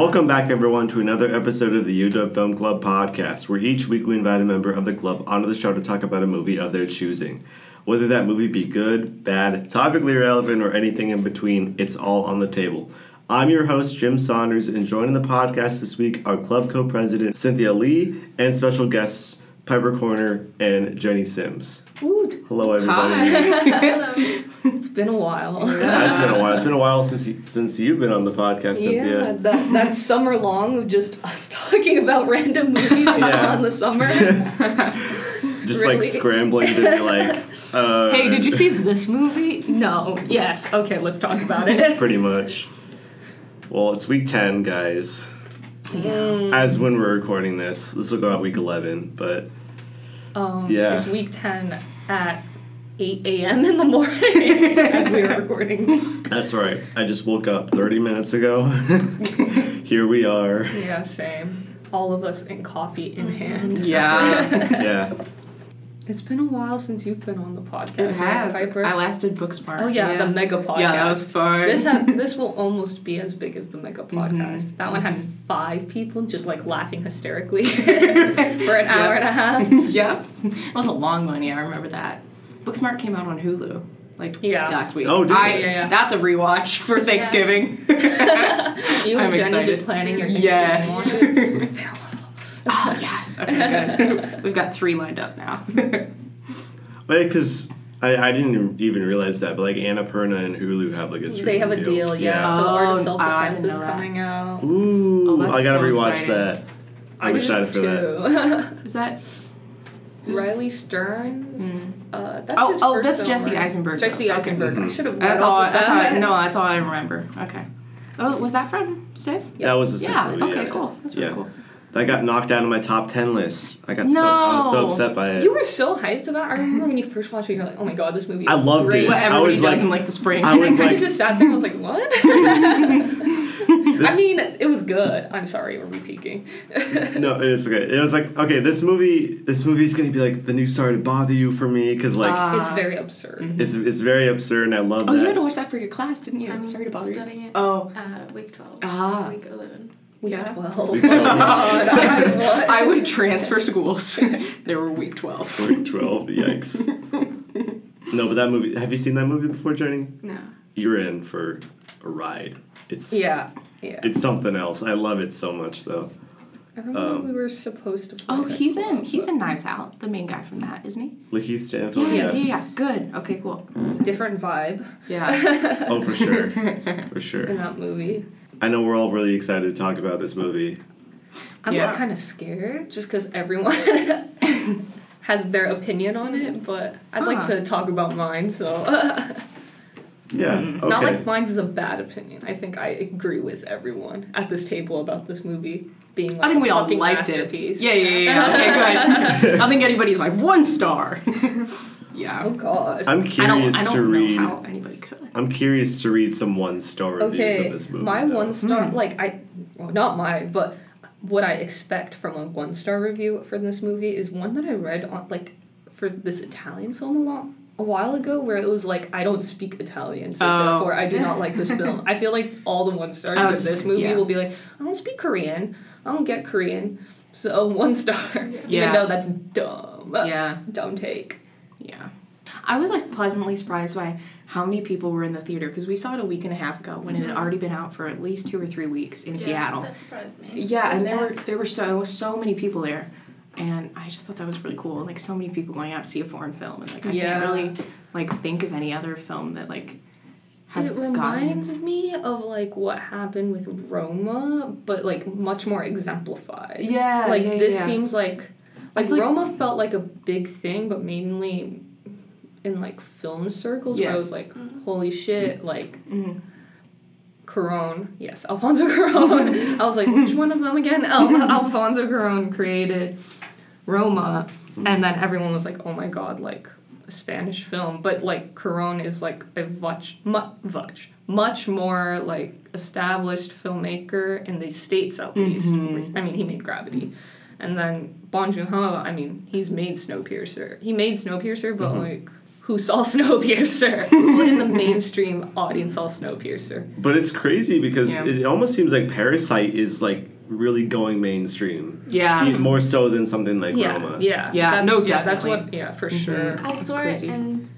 Welcome back, everyone, to another episode of the UW Film Club podcast, where each week we invite a member of the club onto the show to talk about a movie of their choosing. Whether that movie be good, bad, topically relevant, or anything in between, it's all on the table. I'm your host, Jim Saunders, and joining the podcast this week are club co president Cynthia Li and special guests Piper Coyner and Jenny Simms. Woot. Hello, everybody. It's been a while. Yeah, it's been a while. It's been a while since you, since you've been on the podcast, Yeah, Cynthia. that, that summer long of just us talking about random movies we Yeah. saw in the summer. Just like scrambling to be like, uh, hey, did you see this movie? No. Yes. Okay, let's talk about it. Pretty much. Well, it's week 10, guys. Mm, As when we're recording this. This will go out week 11, but um, Yeah. It's week 10 at 8 a.m. in the morning as we were recording this. that's right. I just woke up 30 minutes ago. Here we are. Yeah, same. All of us in coffee in hand. Yeah. Yeah. It's been a while since you've been on the podcast. It has. Piper? I last did Booksmart. Oh yeah, the mega podcast. Yeah, that was fun. This ha- this will almost be as big as the mega podcast. Mhm. That one had five people just like laughing hysterically for an hour and a half. yep. It was a long one. Yeah, I remember that. Booksmart came out on Hulu. Like Yeah. last week. Oh, did I. Yeah, yeah. That's a rewatch for Thanksgiving. You I'm Jenny excited. just planning your Yes. Thanksgiving morning. Farewell. oh yes. Okay, good. We've got three lined up now. Wait, because I, I didn't even realize that, but like Annapurna and Hulu have like a They have a streaming deal, yeah. So Oh, Art of I Self didn't Defense is know that. coming out. Ooh, Oh, that's I gotta so rewatch exciting. that. I'm I excited for that. too. Is that? who's- Riley Stearns. Mm. Uh, that's Oh, his oh, first that's film, Jesse right? Eisenberg. Jesse Okay. Eisenberg. I Mhm. should have. That's all. That's all. I, no, that's all I remember. Okay. Oh, was that from SIFF? That was a Yeah. simple movie, Okay. yeah. Cool. That's really Yeah. cool. That got knocked out of my top 10 list. I got so, I was so upset by it. You were so hyped about. I remember when you first watched it. You're like, "Oh my god, this movie." Is I loved it. great. What I everybody was does like- in like the spring. I And I was kind like- of just sat there and was like, "What?" I mean, it was good. I'm sorry, we're repeaking. No, it's okay. It was like, okay, this movie, this movie's gonna be like the new Sorry to Bother You for me, because like Ah. it's very absurd. Mhm. it's it's very absurd, and I love Oh, you had to watch that for your class, didn't you? I'm Sorry to bother you. studying it. Oh. Uh, week 12. Ah. Week 11. Week Yeah. twelve. Week 12. God, I was what? I would transfer schools. there were week 12. Week twelve, yikes. no, but that movie. Have you seen that movie before, Jenny? No. You're in for a ride. It's Yeah, yeah. it's something else. I love it so much, though. I remember um, we were supposed to. Oh, he's in club, he's in Knives Out, the main guy from that, isn't he? LaKeith Stanfield. yeah, yes. yeah, yeah. Good. Okay, cool. It's a different vibe Yeah. Oh, for sure, for sure. in sure. that movie. I know we're all really excited to talk about this movie. I'm Yeah. kind of scared just because everyone has their opinion on it, but I'd like to talk about mine. So Yeah. Mm. Okay. not like mine's is a bad opinion. I think I agree with everyone at this table about this movie being like I think a we all liked it. Yeah, yeah, yeah. yeah. Okay, good. I don't think anybody's like one star. Yeah. Oh God. I'm I don't. curious I to don't read. know how anybody could. I'm curious to read some one star reviews okay, of this movie. my though. one star, Hmm. like I, well, not mine, but what I expect from a one star review for this movie is one that I read on like for this Italian film a long a while ago where it was like I don't speak Italian, so Oh. therefore I do not like this film. I feel like all the one stars I for this movie yeah. will be like I don't speak Korean, I don't get Korean, so one star. Yeah. Even though that's dumb. Yeah. Dumb take. Yeah. I was like pleasantly surprised by how many people were in the theater because we saw it a week and a half ago when it had mm-hmm. already been out for at least two or three weeks in Yeah, Seattle. That surprised me. Yeah, and there were there were so so many people there, and I just thought that was really cool. Like so many people going out to see a foreign film, and like I Yeah. can't really like think of any other film that like has it gotten. reminds me of like what happened with Roma, but like much more exemplified. Yeah, like yeah, this yeah. seems like I like like- Roma felt like a big thing, but mainly in like film circles where I was like, Mhm. holy shit, like Mhm. Cuarón, yes, Alfonso Cuarón. I was like, which one of them again? Al- Alfonso Cuarón created Roma, and then everyone was like, oh my god, like a Spanish film. But like Cuarón is like a much, much, much, much more like established filmmaker in the states at least. Mhm. I mean, he made Gravity, and then Bong Joon Ho. I mean, he's made Snowpiercer. He made Snowpiercer, but Mhm. like. who saw Snowpiercer, who in the mainstream audience saw Snowpiercer. But it's crazy because Yeah. it almost seems like Parasite is like really going mainstream. Yeah. E- More so than something like Yeah, Roma. yeah, Yeah, That's, no, yeah, That's what, yeah, for Mhm. sure. I That's saw crazy. it in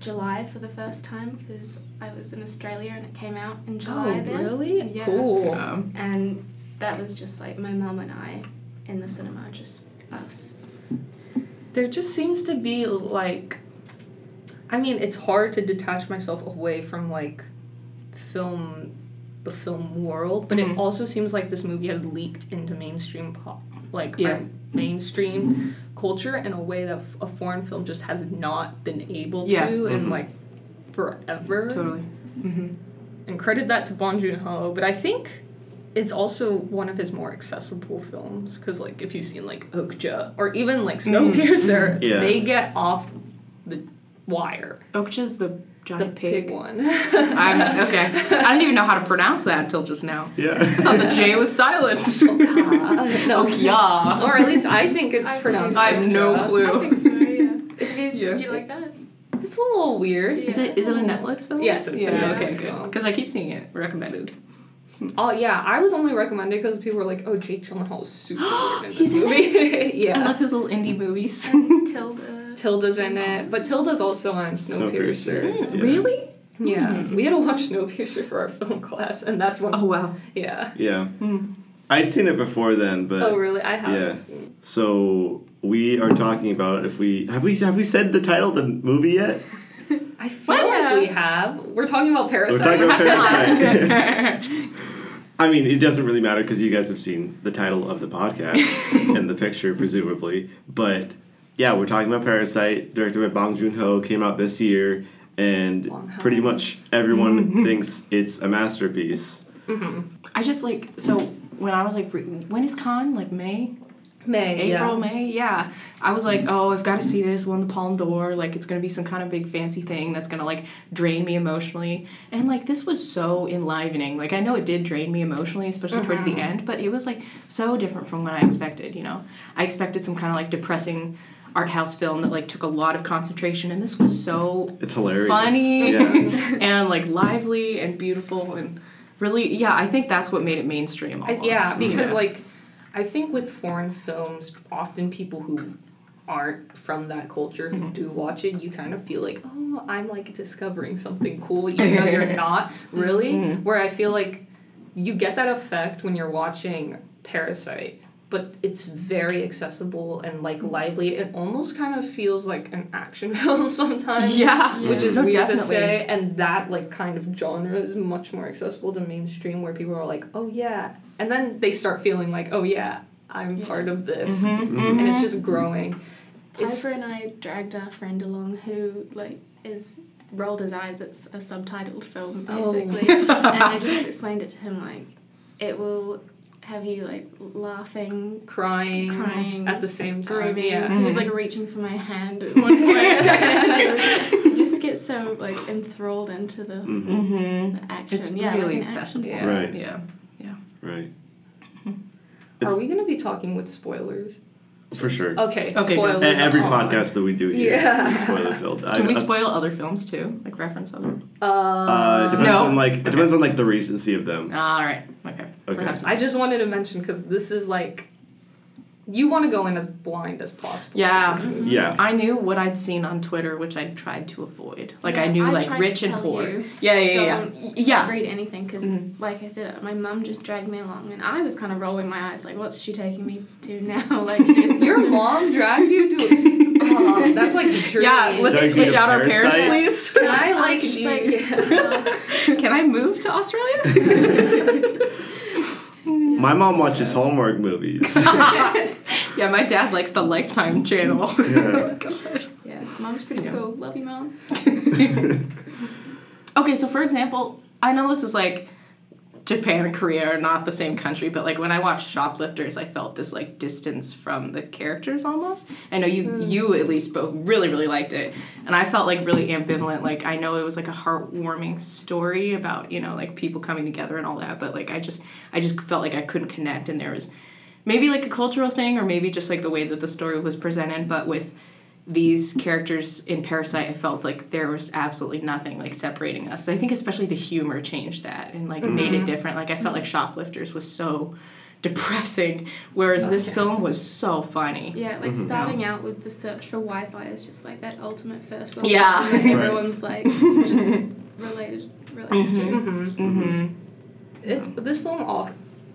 July for the first time because I was in Australia and it came out in July Oh, there. really? Yeah. Cool. Um, And that was just like my mum and I in the cinema, just us. There just seems to be like I mean, it's hard to detach myself away from like film the film world, but Mhm. it also seems like this movie has leaked into mainstream pop like Yeah. our mainstream culture in a way that f- a foreign film just has not been able Yeah. to in Mhm. like forever. totally. Mm-hmm. And credit that to Bong Joon-ho, but I think it's also one of his more accessible films because like if you've seen like Okja or even like. Snowpiercer, mm-hmm. Mm-hmm. Yeah. they get off the wire. Okja's the The giant pig, pig. one. I'm, okay. I didn't even know how to pronounce that until just now. Yeah. I thought the J was silent. Oh, no, Okja. or at least I think it's I pronounced. I have no clue. I think so, yeah. Did you, Yeah. did you like that? It's a little weird. Yeah. Is it is it a Netflix film? Yes, it's a yeah. Netflix okay, film. Because I keep seeing it recommended. Oh yeah, I was only recommended because people were like, "Oh, Jake Gyllenhaal is super weird in this He's in movie." yeah, I love his little indie movies. And Tilda. Tilda's in it, but Tilda's also on Snowpiercer. Snowpiercer. Mm, Yeah. Really? Yeah, Hmm. we had to watch Snowpiercer for our film class, and that's when. Oh wow. Yeah. Yeah. Mm. I'd seen it before then, but oh really? I have. yeah. So we are talking about if we have we have we said the title of the movie yet? I feel Well, like yeah. we have. We're talking about Parasite. We're talking about Parasite. I mean, it doesn't really matter because you guys have seen the title of the podcast and the picture, presumably. But yeah, we're talking about Parasite, directed by Bong Joon Ho, came out this year, and pretty much everyone thinks it's a masterpiece. Mm-hmm. I just like so when I was like, when is Cannes? Like May, May. April, yeah. May? Yeah. I was like, oh, I've got to see this. Won the Palme d'Or. Like it's gonna be some kind of big fancy thing that's gonna like drain me emotionally. And like this was so enlivening. Like I know it did drain me emotionally, especially towards the mm-hmm. end, but it was like so different from what I expected. You know, I expected some kind of like depressing art house film that like took a lot of concentration, and this was so It's hilarious. funny Yeah. and like lively and beautiful and really yeah i think that's what made it mainstream I, almost. yeah, because Yeah. like, I think with foreign films, often people who aren't from that culture Mm-hmm. who do watch it, you kind of feel like, oh, I'm like discovering something cool, even though you're not really. Mhm. Where I feel like you get that effect when you're watching Parasite, but it's very accessible and like lively. It almost kind of feels like an action film sometimes. yeah Which is No, weird definitely. to say, and that like kind of genre is much more accessible to mainstream, where people are like, "Oh yeah," and then they start feeling like, "Oh yeah, I'm Yeah. part of this," Mhm, and it's just growing. It's Piper and I dragged our friend along who like is rolled his eyes at a subtitled film Oh. basically, and I just explained it to him like it will have you like laughing, crying, crying at the same time. screaming. Yeah, He was like reaching for my hand at one point. you just get so like enthralled into the, Mhm. Mhm. the action. it's yeah, really like accessible Yeah. Right. yeah Right. Are we gonna be talking with spoilers? For sure. Okay, Okay, good. spoilers. Every on. podcast that we do here Yeah. is spoiler filled. can we spoil other films too like reference other Uh, Uh, it depends No. on like it depends on like the recency of them. all right okay Okay. Perhaps I just wanted to mention because this is like, you want to go in as blind as possible. Yeah. this movie. Yeah. I knew what I'd seen on Twitter, which I tried to avoid. Like I knew I like rich and poor. you, yeah, yeah, yeah, Don't yeah. Yeah. read anything because, Mhm. like I said, my mum just dragged me along, and I was kind of rolling my eyes, like, "What's she taking me to now?" Like, she's Your mom dragged you to. Oh, that's like the dream. Yeah, let's Drag me switch to out our parents, please. Can I I like? was just jeez. like, Can I move to Australia? My mom watches Hallmark movies. yeah, my dad likes the Lifetime channel. Yeah. Oh God. yeah, mom's pretty Yeah. cool. Love you, mom. Okay, so for example, I know this is like Japan and Korea are not the same country, but like when I watched Shoplifters, I felt this like distance from the characters almost. I know you hmm. you at least both really really liked it, and I felt like really ambivalent. Like I know it was like a heartwarming story about you know like people coming together and all that, but like I just I just felt like I couldn't connect, and there was maybe like a cultural thing or maybe just like the way that the story was presented, but with these characters in Parasite, I felt like there was absolutely nothing like separating us. I think especially the humor changed that and like made it mm-hmm. different. Like I felt like Shoplifters was so depressing, whereas oh, this film was so funny. Yeah, like mm-hmm. starting out with the search for Wi-Fi is just like that ultimate first world. Yeah. problem Right. everyone's like just related relates to. Mm-hmm. mm-hmm. It, this film all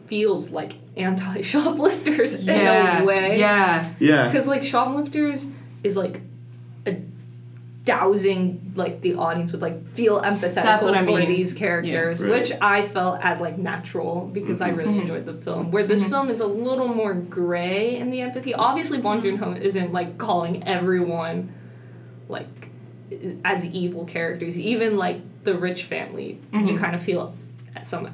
feels like anti-shoplifters Yeah. in a way. Yeah. Yeah. Because like shoplifters is like a dousing like the audience would like feel empathetic That's what I for mean. these characters, Yeah. Right. which I felt as like natural because I really Mhm. enjoyed the film. Where this film is a little more gray in the empathy. Obviously, Bong Joon Ho isn't like calling everyone like as evil characters. Even like the rich family, you Mhm. kind of feel some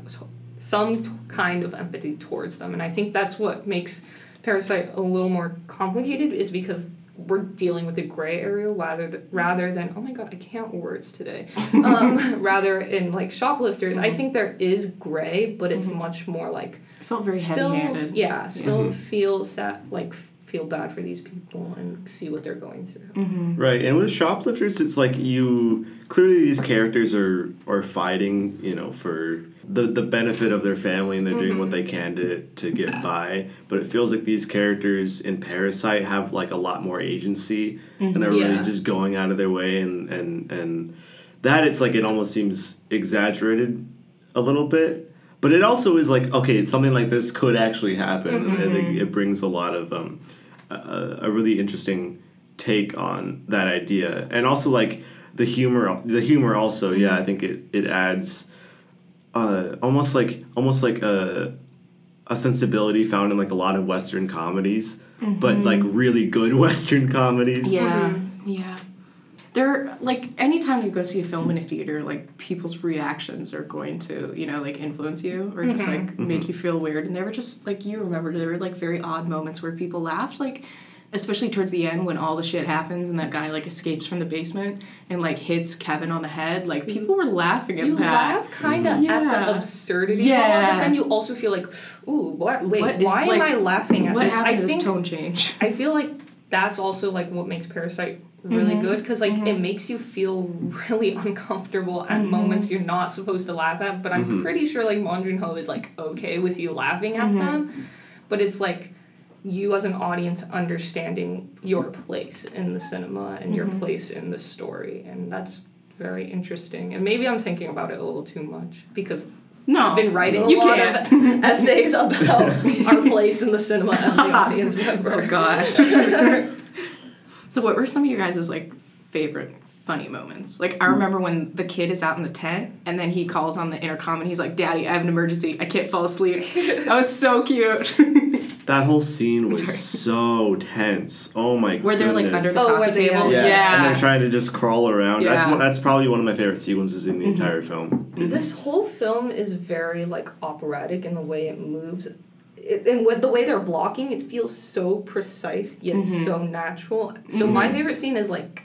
some t- kind of empathy towards them, and I think that's what makes Parasite a little more complicated. Is because we're dealing with a gray area rather th- rather than oh my god I can't words today. Um, rather in like shoplifters, I think there is gray, but it's much more like felt very still heavy-handed. yeah still Mhm. feel sad like feel bad for these people and see what they're going through. Mm-hmm. Right, and with shoplifters, it's like you clearly these characters are are fighting, you know, for the the benefit of their family, and they're doing what they can to to get by. But it feels like these characters in Parasite have like a lot more agency, and are really just going out of their way, and and and that it's like it almost seems exaggerated a little bit. But it also is like okay, it's something like this could actually happen, and it, it brings a lot of um, a, a really interesting take on that idea. And also like the humor the humor also yeah i think it, it adds uh, almost like almost like a a sensibility found in like a lot of western comedies but like really good western comedies. Yeah, yeah. There, like, anytime you go see a film in a theater, like, people's reactions are going to, you know, like, influence you or just, mm-hmm. like, make mm-hmm. you feel weird. And there were just, like, you remember, there were, like, very odd moments where people laughed, like, especially towards the end when all the shit happens and that guy, like, escapes from the basement and, like, hits Kevin on the head. Like, people were laughing at You that. You laugh kind of at the absurdity Yeah. of it, but then you also feel like, ooh, what? Wait, What is, why like, am I laughing at What this? happened I to this think tone change? I feel like that's also like what makes Parasite really Mhm. good because like Mhm. it makes you feel really uncomfortable at Mhm. moments you're not supposed to laugh at. But I'm Mhm. pretty sure like Bong Joon Ho is like okay with you laughing at Mhm. them, but it's like you as an audience understanding your place in the cinema and your Mhm. place in the story, and that's very interesting. And maybe I'm thinking about it a little too much because No. I've been writing a you lot can't. of essays about our place in the cinema as the audience member. Oh gosh. So what were some of your guys' like favorite funny moments? Like I remember when the kid is out in the tent and then he calls on the intercom and he's like, Daddy, I have an emergency. I can't fall asleep. that was so cute. that whole scene was Sorry. so tense oh my god. Where they're like under the Oh, coffee where table. yeah, and they're trying to just crawl around that's Yeah. one, that's probably one of my favorite sequences in the Mhm. entire film This whole film is very like operatic in the way it moves. It, and with the way they're blocking, it feels so precise yet Mhm. so natural. So my Mhm. favorite scene is like,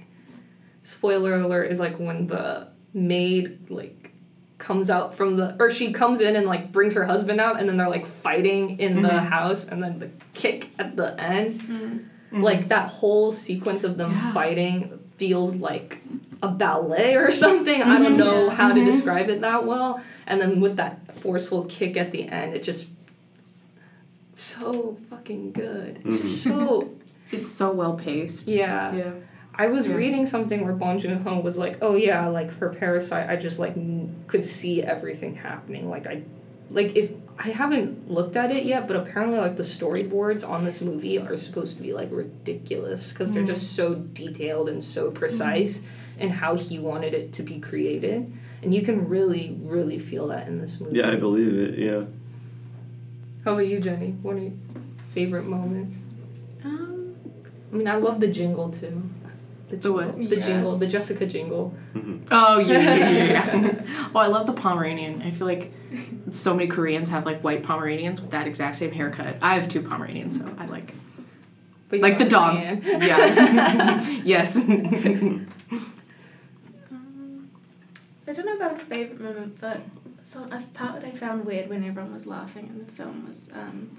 spoiler alert, is like when the maid like comes out from the or she comes in and like brings her husband out and then they're like fighting in the Mhm. house and then the kick at the end Mhm. like that whole sequence of them Yeah. fighting feels like a ballet or something. I don't Mhm. know how to Mhm. describe it that well. And then with that forceful kick at the end, it just so fucking good. It's just so It's so well paced. yeah. Yeah. I was Yeah. reading something where Bong Joon Ho was like, "Oh yeah, like for Parasite, I just like n- could see everything happening. Like I, like if I haven't looked at it yet, but apparently like the storyboards on this movie are supposed to be like ridiculous because they're Mm. just so detailed and so precise in how he wanted it to be created, and you can really, really feel that in this movie. yeah i believe it yeah How about you, Jenny? What are your favorite moments? Um, I mean, I love the jingle too. The what? jingle- The Yeah. jingle, the Jessica jingle. Oh yeah, yeah, yeah, yeah. oh, I love the Pomeranian. I feel like so many Koreans have like white Pomeranians with that exact same haircut. I have two Pomeranians, so I like But like the you're not a dogs. man. Yeah. yes. um, I don't know about a favorite moment, but so a part that I found weird when everyone was laughing in the film was um,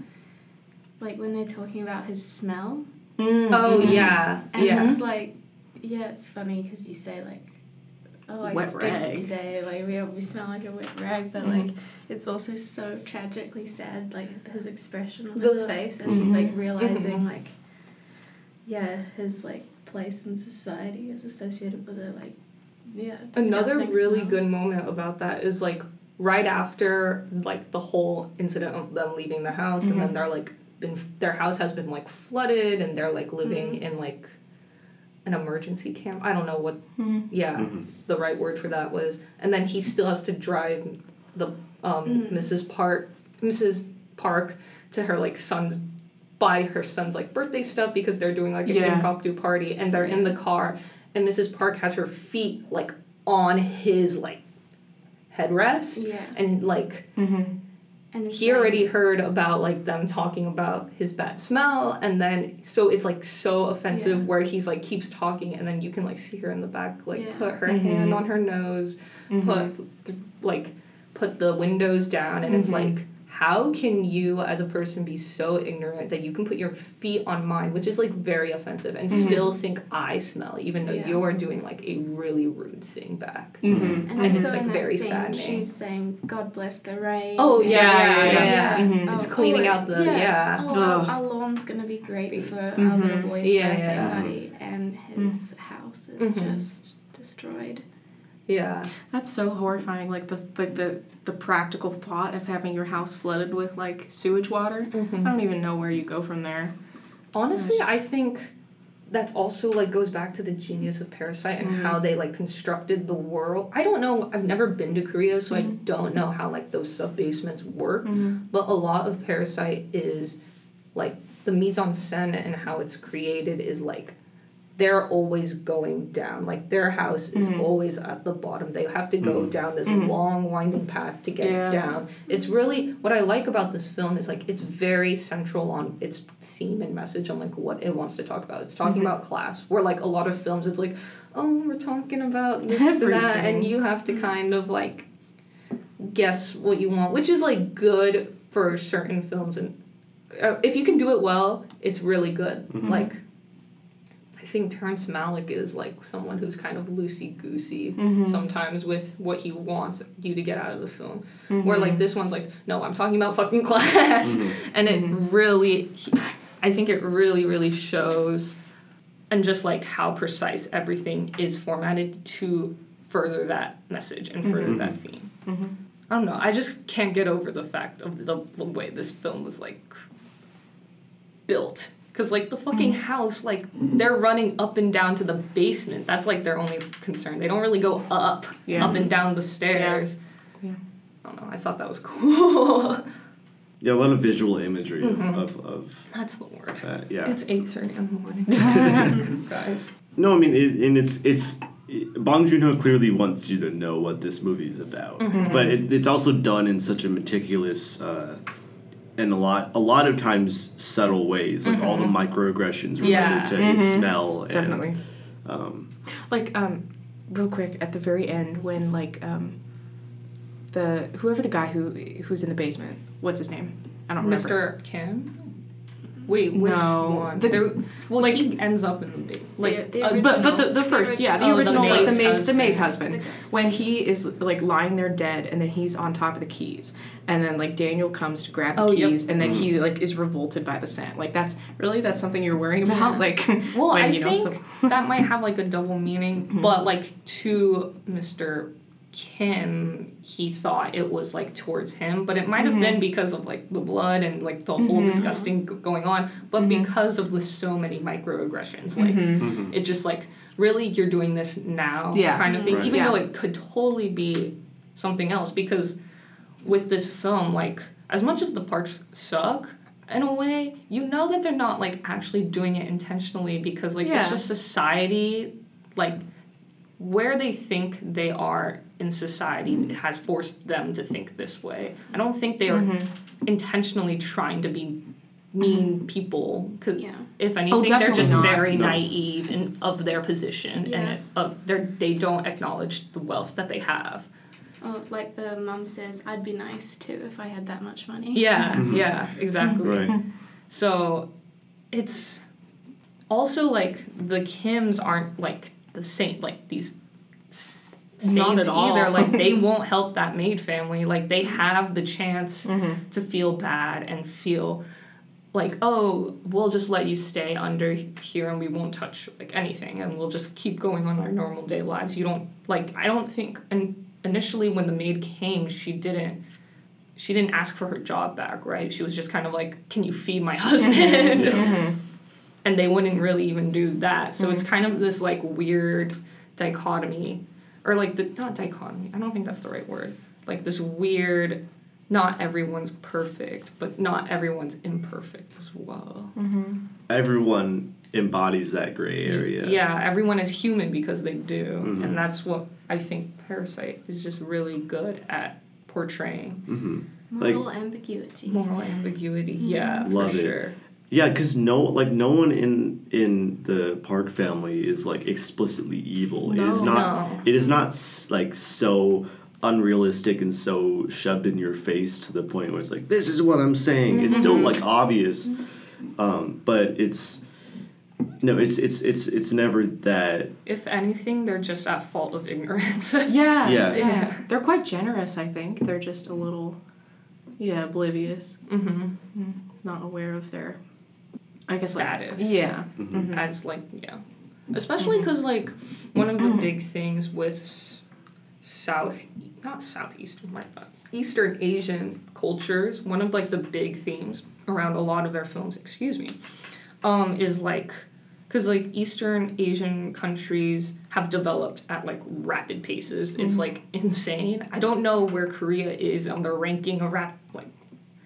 like when they're talking about his smell Oh yeah, And yeah. it's like, yeah, it's funny because you say like, oh, I Wet stink rag. today. Like we we smell like a wet rag, but Mhm. like it's also so tragically sad. Like his expression on his face as he's like Mhm. realizing Mhm. like, yeah, his like place in society is associated with a like, yeah. Another really smell. good moment about that is like right after like the whole incident of them leaving the house and then Mhm. they're like been their house has been like flooded and they're like living Mhm. in like an emergency camp. I don't know what Mhm. yeah Mhm. the right word for that was. And then he still has to drive the um, Mm. Mrs. Park Mrs. Park to her like son's buy her son's like birthday stuff because they're doing like an Yeah. impromptu party and they're in the car and Mrs. Park has her feet like on his like headrest Yeah. and like Mhm. And he saying- already heard about like them talking about his bad smell and then so it's like so offensive Yeah. where he's like keeps talking and then you can like see her in the back like Yeah. put her Mhm. hand on her nose put th- like put the windows down and it's Mhm. like how can you as a person be so ignorant that you can put your feet on mine which is like very offensive and Mhm. still think i smell even though Yeah. you're doing like a really rude thing back Mhm. And And it's, like, in very scene, saddening. she's saying, "God bless the rain." oh yeah yeah Yeah, yeah, yeah, yeah. Mhm. it's cleaning out the yeah, Oh, our, our lawn's gonna be great for our little boy's Yeah, birthday yeah. party, and his house is just destroyed. Yeah. That's so horrifying. Like the like the the practical thought of having your house flooded with like sewage water. Mm-hmm. I don't even know where you go from there. Honestly, it's I think that's also like goes back to the genius of Parasite and how mm. they like constructed the world. I don't know. I've never been to Korea, so I mm. don't know how like those sub basements work. Mm-hmm. But a lot of Parasite is like the mise en scène and how it's created is like they're always going down. Like their house is Mhm. always at the bottom. They have to go Mhm. down this Mhm. long winding path to get Yeah. down. It's really what I like about this film is like it's very central on its theme and message on like what it wants to talk about. It's talking Mhm. about class. Where like a lot of films it's like, oh, we're talking about this and that and you have to kind of like guess what you want, which is like good for certain films and uh, if you can do it well, it's really good. Mhm. Like I think Terrence Malick is like someone who's kind of loosey goosey Mhm. sometimes with what he wants you to get out of the film. Mhm. Where like this one's like, no, I'm talking about fucking class, Mhm. and it Mhm. really, I think it really really shows, and just like how precise everything is formatted to further that message and further Mhm. that theme. Mhm. I don't know. I just can't get over the fact of the, the way this film was like built. Cause like the fucking house, like they're running up and down to the basement. That's like their only concern. They don't really go up, Yeah. up and down the stairs. Yeah. I don't know. I thought that was cool. Yeah, a lot of visual imagery Mhm. of, of, of That's the word. that. Yeah. It's eight thirty in the morning, guys. No, I mean, it, and it's it's Bong Joon Ho clearly wants you to know what this movie is about, Mm-hmm. but it, it's also done in such a meticulous uh, and a lot a lot of times subtle ways, like all the microaggressions related Yeah. to his Mhm. smell. And, Definitely. Um, Like um, real quick at the very end when like um, the whoever the guy who who's in the basement, what's his name? I don't remember. Mr. Kim. Wait, which No. one? The- There- well, like- he ends up in the base. Like, The- the Uh, but but the, the first yeah the Oh, the original like the maid's maid's the husband. maid's husband The when he is like lying there dead and then he's on top of the keys and then like Daniel comes to grab the Oh, yep. keys and then he like is revolted by the scent like that's really that's something you're worrying about Yeah. like Well, when I you know think some- that might have like a double meaning, Mm-hmm. but like to Mr. Kim, he thought it was like towards him, but it might have Mm-hmm. been because of like the blood and like the whole Mhm. disgusting g- going on, but Mm-hmm. because of the so many microaggressions, like mhm. it just like really you're doing this now Yeah. kind of thing, Right. even Yeah. though it could totally be something else because with this film, like as much as the parks suck. In a way, you know that they're not like actually doing it intentionally because like Yeah. it's just society, like where they think they are in society has forced them to think this way. I don't think they are Mhm. intentionally trying to be mean people. Cause Yeah. if anything, they're just not. very No. naive in, of their position Yeah. and of their they don't acknowledge the wealth that they have. Or like the mom says, I'd be nice too if I had that much money. Yeah, Mhm. yeah, exactly. Right. So it's also like the Kims aren't like the same like these s- Not saints at all. either. Like they won't help that maid family. Like they have the chance Mm-hmm. to feel bad and feel like oh we'll just let you stay under here and we won't touch like anything. And we'll just keep going on our normal day lives. You don't like i don't think and initially when the maid came she didn't she didn't ask for her job back right? She was just kind of like can you feed my mm-hmm. husband? Mm-hmm. And they wouldn't really even do that. So it's mm-hmm. kind of this like weird dichotomy or like the not dichotomy i don't think that's the right word. Like this weird not everyone's perfect but not everyone's imperfect as well. Everyone embodies that gray area. yeah everyone is human because they do. Mhm. and that's what i think parasite is just really good at portraying. Hmm Like- Moral ambiguity. moral ambiguity yeah Love for it. sure Yeah, because no, like no one in in the Park family is like explicitly evil. it is No. not. No. It is not like so unrealistic and so shoved in your face to the point where it's like this is what I'm saying. It's still Mm-hmm. like obvious, um, but it's no, it's it's it's it's never that. if anything they're just at fault of ignorance Yeah, Yeah. yeah. They're quite generous, I think. They're just a little, yeah, oblivious, mm-hmm. not aware of their, I guess, like- Status. yeah. Mhm. as like yeah. Especially because like one of the big things with south not southeastern my bad, eastern asian cultures one of like the big themes around a lot of their films excuse me um is like because like eastern asian countries have developed at like rapid paces. It's like insane. I don't know where korea is on the ranking of rap like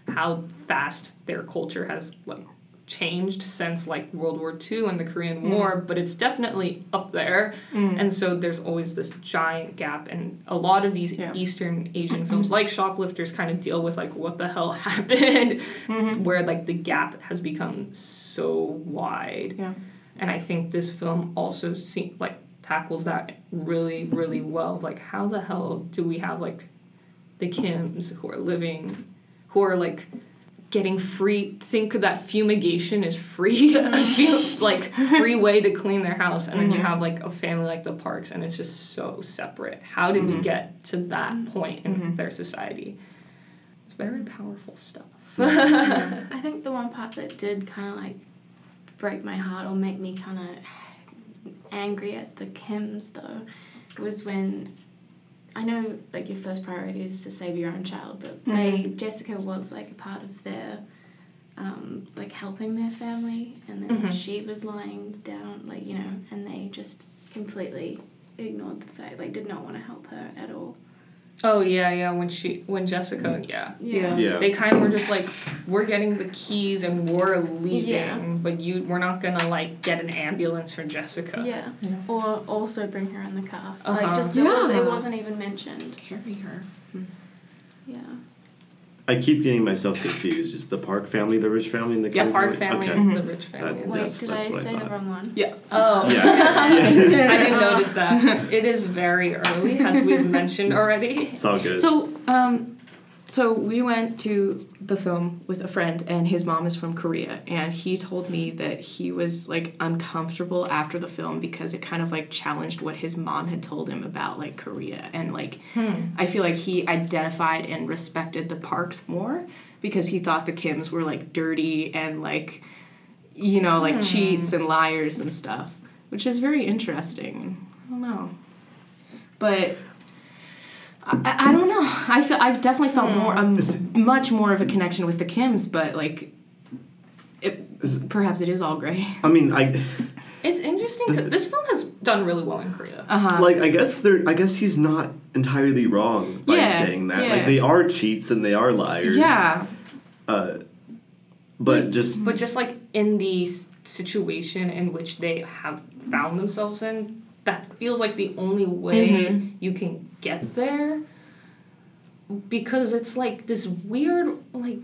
how fast their culture has like changed since like World War II and the Korean mm. War, but it's definitely up there. Mm. And so there's always this giant gap and a lot of these Yeah. Eastern Asian films like Shoplifters kind of deal with like what the hell happened mm-hmm. where like the gap has become so wide. Yeah. And I think this film also see, like tackles that really really well. Like how the hell do we have like the Kims who are living who are like getting free think that fumigation is free like free way to clean their house and then you mm-hmm. have like a family like the parks and it's just so separate. How did we mm-hmm. get to that mm-hmm. point in their society? It's very powerful stuff. I think the one part that did kind of like break my heart or make me kind of angry at the Kims though was when I know like your first priority is to save your own child, but they Jessica was like a part of their um, like helping their family, and then Mhm. she was lying down like you know, and they just completely ignored the fact like did not want to help her at all. Oh yeah yeah when she when jessica yeah Yeah. Yeah. they kind of were just like we're getting the keys and we're leaving Yeah. but you we're not gonna like get an ambulance for jessica Yeah. Yeah. Or also bring her in the car. Uh-huh. Like just it, was, it wasn't even mentioned. Carry her. Yeah. I keep getting myself confused. Is the Park family the rich family in the yeah park family Okay. is the rich family That- Wait, Yes, did that's I what I say the wrong one? Yeah. oh Yeah. yeah. I didn't notice that. It is very early, as we've mentioned already. It's all good. So, um, so we went to the film with a friend, and his mom is from Korea, and he told me that he was like uncomfortable after the film because it kind of like challenged what his mom had told him about like Korea, and like hmm. I feel like he identified and respected the parks more because he thought the Kims were like dirty and like, you know, like hmm. cheats and liars and stuff, which is very interesting. I don't know, but. I, I don't know. I feel I've definitely felt more a m- much more of a connection with the Kims, but like, it Is- perhaps it is all gray. I mean, I It's interesting because this film has done really well in Korea. Uh huh. like. I guess they're. I guess he's not entirely wrong by Yeah, saying that. yeah. Like they are cheats and they are liars. yeah. Uh, but just But just like in the situation in which they have found themselves in, that feels like the only way Mhm. you can get there. Because it's like this weird, like,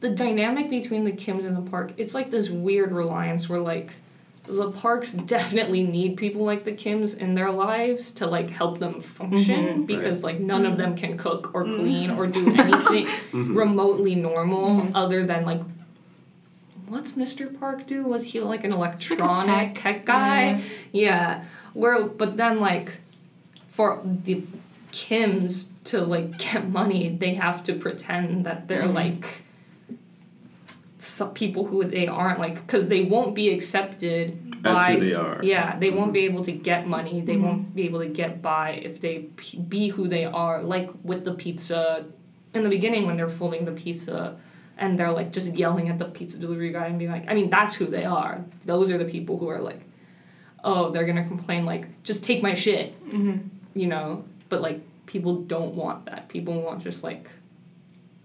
the dynamic between the Kims and the park, it's like this weird reliance where, like, the parks definitely need people like the Kims in their lives to like help them function Mhm. because like none of them can cook or clean or do anything remotely normal other than like what's Mr. Park do? Was he like an electronic tech, tech, guy? Yeah. Where but then like for the Kims to like get money, they have to pretend that they're Mhm. like some people who they aren't like because they won't be accepted That's by who they are. yeah they won't be able to get money they Mhm. won't be able to get by if they p- be who they are like with the pizza in the beginning when they're folding the pizza and they're like just yelling at the pizza delivery guy and being like i mean that's who they are those are the people who are like oh they're gonna complain like just take my shit Mm-hmm. you know but like people don't want that people want just like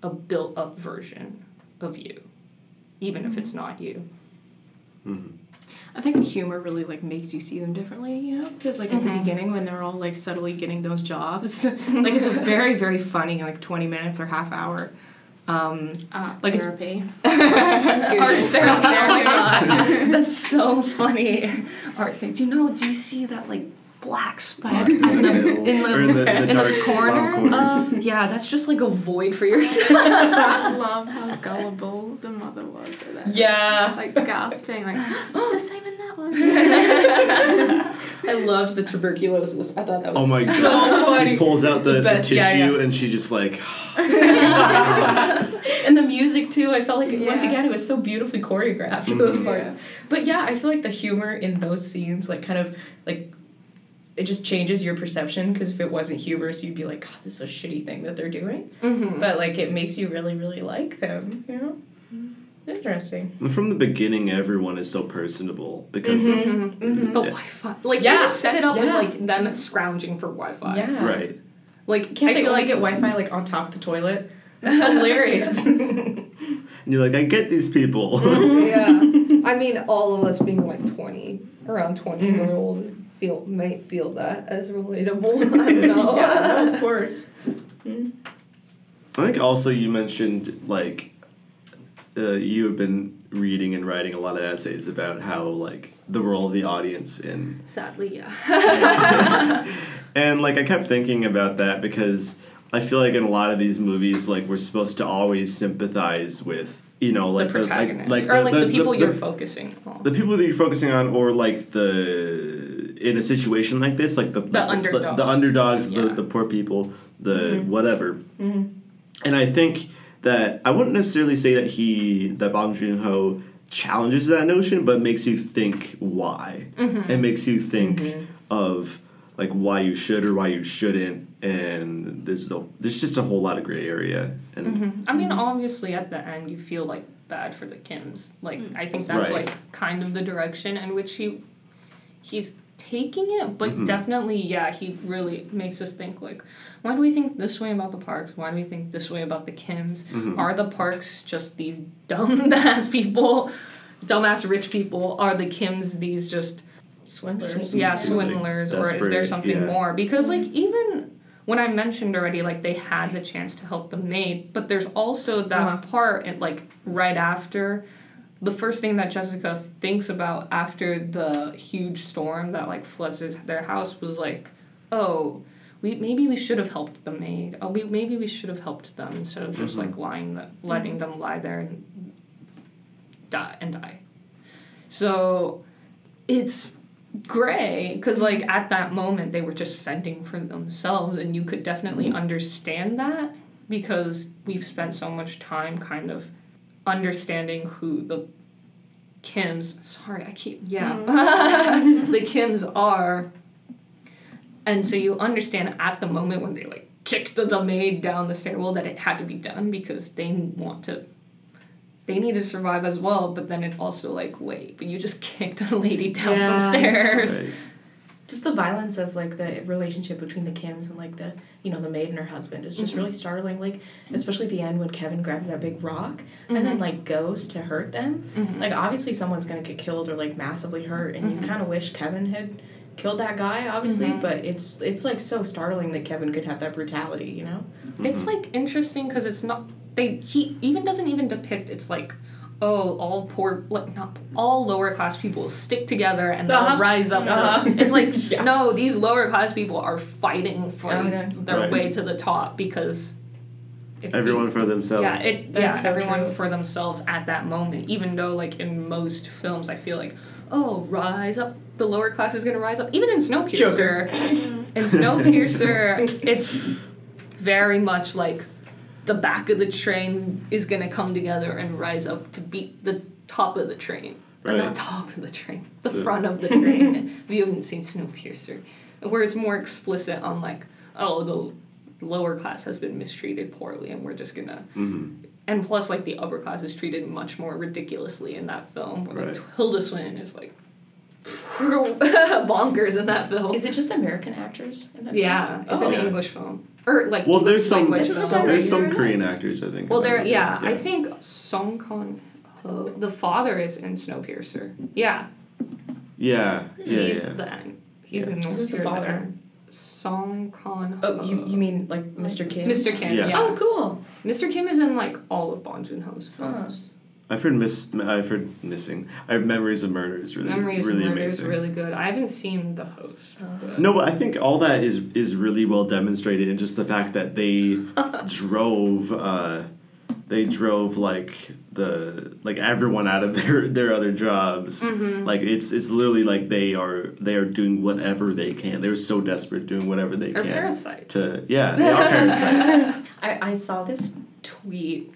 a built up version of you even if it's not you Mhm. I think the humor really like makes you see them differently, you know? Because like at the Mhm. beginning when they're all like subtly getting those jobs, like it's a very very funny like twenty minutes or half hour. Um, Art Like therapy. Art therapy. Oh. That's so funny. Art therapy. Do you know? Do you see that like black speck in the in the, in the, in the in the corner? corner. Um, yeah, that's just like a void for yourself. I love how gullible the mother was. at yeah, Like gasping, like, it's the same in that one. I loved the tuberculosis. I thought that was Oh my so god. funny. He pulls out It's the, the, tissue Yeah, yeah. and she just like and the music too. I felt like once again it was so beautifully choreographed for those parts. Yeah. But yeah, I feel like the humor in those scenes like kind of like it just changes your perception because if it wasn't humorous you'd be like god this is a shitty thing that they're doing mm-hmm. but like it makes you really really like them you know interesting from the beginning everyone is so personable because of Mhm. The Yeah. Wi-Fi, like Yeah. they just set it up Yeah. with like them scrounging for Wi-Fi. yeah right. Like can't I they feel only like get wi-fi like on top of the toilet it's hilarious And you're like, I get these people. yeah. I mean, all of us being like 20, around 20 Mhm. year olds feel might feel that as relatable. I don't know. yeah of course I think also you mentioned like uh, you have been reading and writing a lot of essays about how like the role of the audience in Sadly, yeah. and like I kept thinking about that because I feel like in a lot of these movies like we're supposed to always sympathize with you know like the protagonist. like, or like the, people the, you're focusing on. the people that you're focusing on or like the in a situation like this like the the, underdog. the, underdogs Yeah. the, the poor people the Mhm. whatever mm-hmm. and I think that I wouldn't necessarily say that he that Bong Joon Ho challenges that notion, but makes you think why. Mhm. It makes you think Mhm. of like why you should or why you shouldn't, and there's no there's just a whole lot of gray area. And Mhm. I mean, obviously, at the end, you feel like bad for the Kims. Like, I think that's Right. like kind of the direction in which he he's taking it. But Mhm. definitely, yeah, he really makes us think like, why do we think this way about the parks? Why do we think this way about the Kims? Mhm. Are the parks just these dumbass people, dumbass rich people? Are the Kims these just swindlers yeah It's like swindlers or is there something yeah. more because like even when i mentioned already like they had the chance to help the maid but there's also that Uh-huh. part at like right after the first thing that jessica thinks about after the huge storm that like floods their house was like oh we maybe we should have helped the maid oh we maybe we should have helped them instead of just Mhm. like lying the, letting them lie there and die and die so it's gray because like at that moment they were just fending for themselves and you could definitely understand that because we've spent so much time kind of understanding who the kims sorry i keep yeah. Mm. The kims are. And so you understand at the moment when they like kicked the, the maid down the stairwell that it had to be done because they want to they need to survive as well but then it's also like wait but you just kicked a lady down some stairs. Right. Just the violence of like the relationship between the Kims and like the you know the maid and her husband is just Mhm. really startling. Like especially at the end when Kevin grabs that big rock and then Mhm. like goes to hurt them. Mhm. Like obviously someone's gonna get killed or like massively hurt, and you kind of wish Kevin had killed that guy, obviously. Mhm. But it's it's like so startling that Kevin could have that brutality, you know? It's like interesting because it's not they he even doesn't even depict it's like oh all poor like not all lower class people stick together and they'll Uh-huh. rise up. Uh-huh. it's like Yeah. no these lower class people are fighting for yeah. their Right. way to the top because if Everyone we- for themselves. Yeah, it, That's yeah, so everyone true. for themselves at that moment. Even though, like in most films, I feel like, oh, rise up, the lower class is gonna rise up. Even in Snowpiercer, in Snowpiercer, it's very much like the back of the train is gonna come together and rise up to beat the top of the train. Or Right. not top of the train, the The- front of the train. if you haven't seen Snowpiercer, where it's more explicit on like, oh, the lower class has been mistreated poorly, and we're just gonna. Mhm. And plus, like the upper class is treated much more ridiculously in that film. Where like Tilda Swinton is like bonkers in that film. Is it just American actors? In that Yeah, oh. it's Oh. an Yeah. English film. Or like Well, there's some language Isn't the film. there's some Korean actors I think. Well, there, movie. yeah, I think Song Kang Ho, the father is in Snowpiercer. Yeah, Yeah, yeah, he's yeah. the he's in North Who's the father? Song Kang. Oh, you, you mean like Mr. Kim? Mr. Kim. Yeah. Yeah. Oh, cool. Mr. Kim is in like all of Bong Joon Ho's Huh. Films. I've heard miss. I've heard missing. I have memories of murder is really Memories really of Murder is amazing. really good. I haven't seen the host. but- No, but I think all that is is really well demonstrated in just the fact that they drove uh, they drove like the like everyone out of their their other jobs. Mm-hmm. Like it's it's literally like they are they are doing whatever they can. They're so desperate doing whatever they They're can parasites. to yeah they are parasites. I, I saw this tweet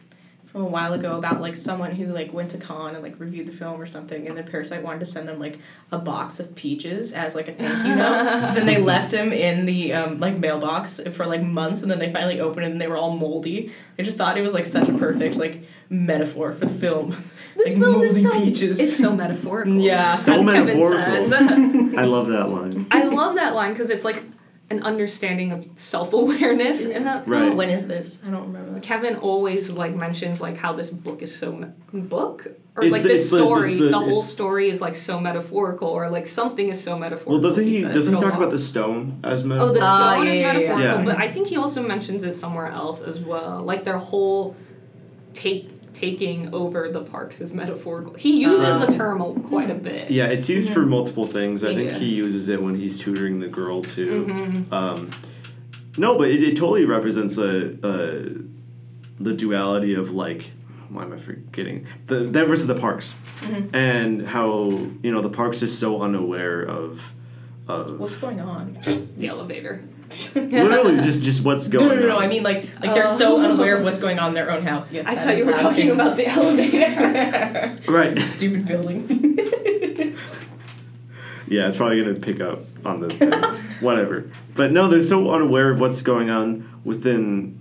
from a while ago about like someone who like went to Cannes and like reviewed the film or something and then Parasite wanted to send them like a box of peaches as like a thank you note. then they left him in the um, like mailbox for like months and then they finally opened it and they were all moldy. I just thought it was like such a perfect like metaphor for the film. This like film moldy is so peaches. it's so metaphorical. Yeah. So metaphorical. I love that line. I love that line because it's like an understanding of self awareness in that film. Right. when is this? I don't remember that. Kevin always like mentions like how this book is so me- book or It's like the- this it's the- story. the, the- whole story is like so metaphorical, or like something is so metaphorical. Well, doesn't he says doesn't he talk about the stone as Oh, metaphor? the stone Ah, is yeah, yeah, yeah. metaphorical, Yeah. but I think he also mentions it somewhere else as well. Like their whole take taking over the parks is metaphorical. He uses Uh, the term quite a bit. Yeah, it's used for multiple things. I think he uses it when he's tutoring the girl too. Mhm. Um, no, but it, it totally represents a, a the duality of like why am I forgetting the them versus the parks and how you know the parks is so unaware of of What's going on? The elevator. literally just just what's No, going no, no, no. on. I mean, like, like they're so Oh. unaware of what's going on in their own house. Yes, I thought you were talking too. about the elevator. right. It's a stupid building. Yeah, it's probably gonna pick up on the thing. whatever. But no, they're so unaware of what's going on within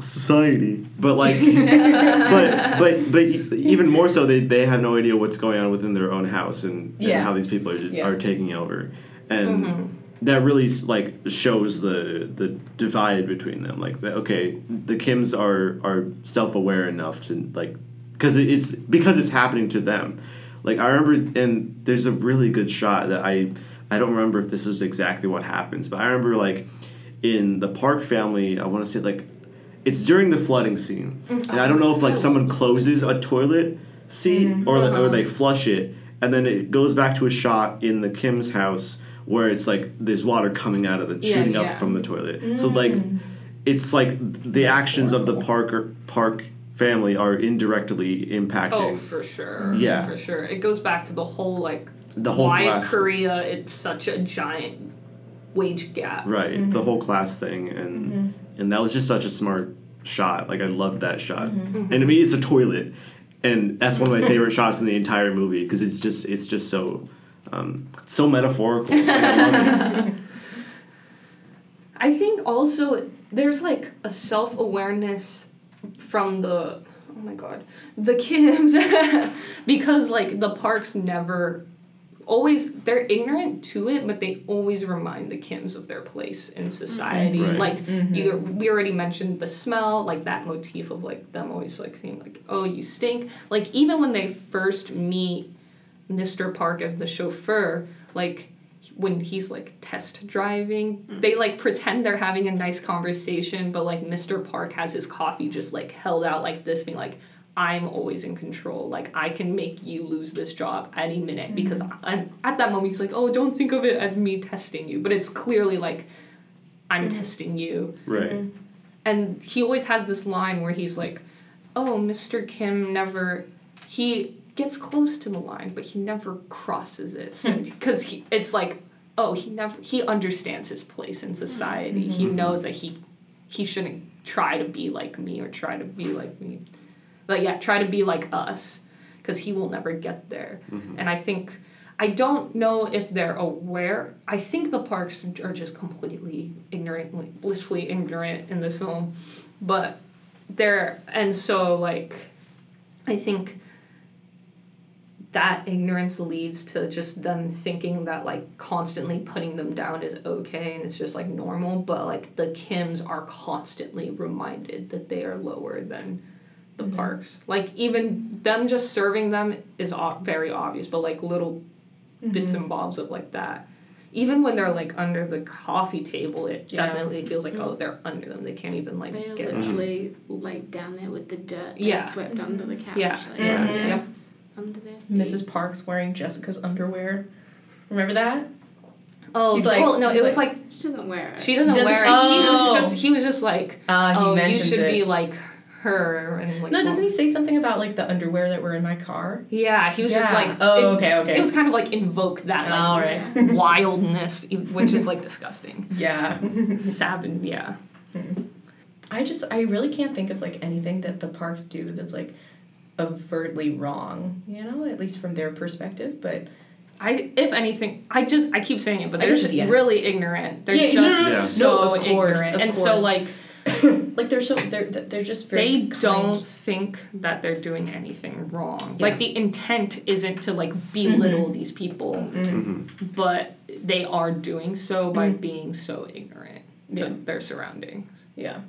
society. But like, but but but even more so, they they have no idea what's going on within their own house and, and Yeah. how these people are Yeah. are taking over, and Mm-hmm. That really like shows the the divide between them. Like, that, okay, the Kims are are self aware enough to like, because it's because it's happening to them. Like I remember, and there's a really good shot that I I don't remember if this is exactly what happens, but I remember like in the Park family, I want to say like it's during the flooding scene, and I don't know if like someone closes a toilet seat or Uh-huh. or they flush it, and then it goes back to a shot in the Kim's house where it's like there's water coming out of the Yeah, shooting yeah. up from the toilet. So like mm. it's like the actions of the Parker Park family are indirectly impacting Oh, for sure. Yeah. For sure. It goes back to the whole like the whole why class is Korea it's such a giant wage gap. right the mm-hmm. whole class thing and mm-hmm. and that was just such a smart shot like i loved that shot mm-hmm. and to me it's a toilet and that's one of my favorite shots in the entire movie because it's just it's just so um, so metaphorical. I. I think also there's like a self awareness from the oh my god the Kims because like the parks never always they're ignorant to it but they always remind the Kims of their place in society. Right. like you we already mentioned the smell like that motif of like them always like saying like oh you stink. Like even when they first meet Mr. Park as the chauffeur like when he's like test driving mm. they like pretend they're having a nice conversation but like mr park has his coffee just like held out like this being like i'm always in control. Like i can make you lose this job any minute. Mm. Because I'm, at that moment he's like oh don't think of it as me testing you. But it's clearly like i'm mm. testing you. Right. Mm-hmm. And he always has this line where he's like, "Oh, Mr. Kim never he gets close to the line, but he never crosses it." So hmm. because he it's like, "Oh, he never he understands his place in society. Mm-hmm. He mm-hmm. knows that he he shouldn't try to be like me or try to be like me. Like yeah, try to be like us because he will never get there." Mm-hmm. And I think I don't know if they're aware. I think the parks are just completely ignorantly, blissfully ignorant in this film, but they're and so like, I think that ignorance leads to just them thinking that like constantly putting them down is okay and it's just like normal but like the kims are constantly reminded that they are lower than the mm-hmm. parks like even them just serving them is o- very obvious but like little mm-hmm. bits and bobs of like that even when they're like under the coffee table it Yeah. definitely feels like oh mm-hmm. they're under them they can't even like They are get literally like down there with the dirt they Yeah. swept under the couch. Yeah. Like, Yeah. Mhm. yeah Under their feet. Mrs. Parks wearing Jessica's underwear. Remember that? oh He's like- well no he's it was like- like She doesn't wear it. She doesn't, Doesn't- wear it. He oh. was just he was just like, Uh, he oh, you should it. be like her and like. no, doesn't he say something about like the underwear that were in my car? Yeah, he was just like. Oh, it- okay, okay. It was kind of like invoke that like All right. wildness, which is like disgusting. Yeah. Savage, yeah. I just I really can't think of like anything that the parks do that's like overtly wrong, you know, at least from their perspective, but I, if anything, I just I keep saying it, but they're just the really ignorant. They're Yeah, just no, no, no, no. so No, of course, ignorant, of and so like like they're so they're they're just very they kind. don't think that they're doing anything wrong. Yeah. Like the intent isn't to like belittle mm-hmm. these people, mm-hmm. mm-hmm. but they are doing so by mm-hmm. being so ignorant to Yeah. their surroundings. Yeah.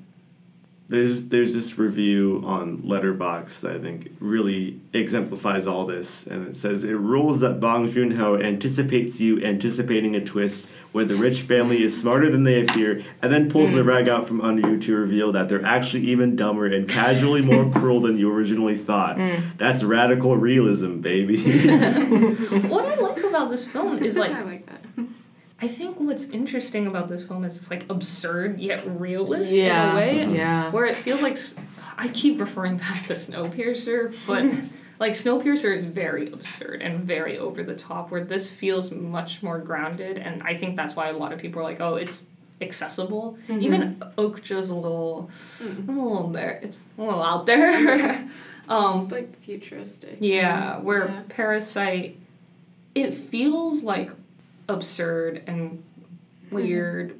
There's there's this review on Letterboxd that I think really exemplifies all this, and it says it rules that Bong Joon Ho anticipates you anticipating a twist where the rich family is smarter than they appear, and then pulls the rag out from under you to reveal that they're actually even dumber and casually more cruel than you originally thought. Mm. That's radical realism, baby. what I like about this film is like I like that. I think what's interesting about this film is it's like absurd yet realist in a way. Yeah. Where it feels like I keep referring back to Snowpiercer, but like Snowpiercer is very absurd and very over the top. Where this feels much more grounded, and I think that's why a lot of people are like, "Oh, it's accessible." Even Okja's a little, a little there. It's a little out there. um, it's like futuristic. yeah, where Yeah. Parasite, it feels like absurd and mm-hmm. weird,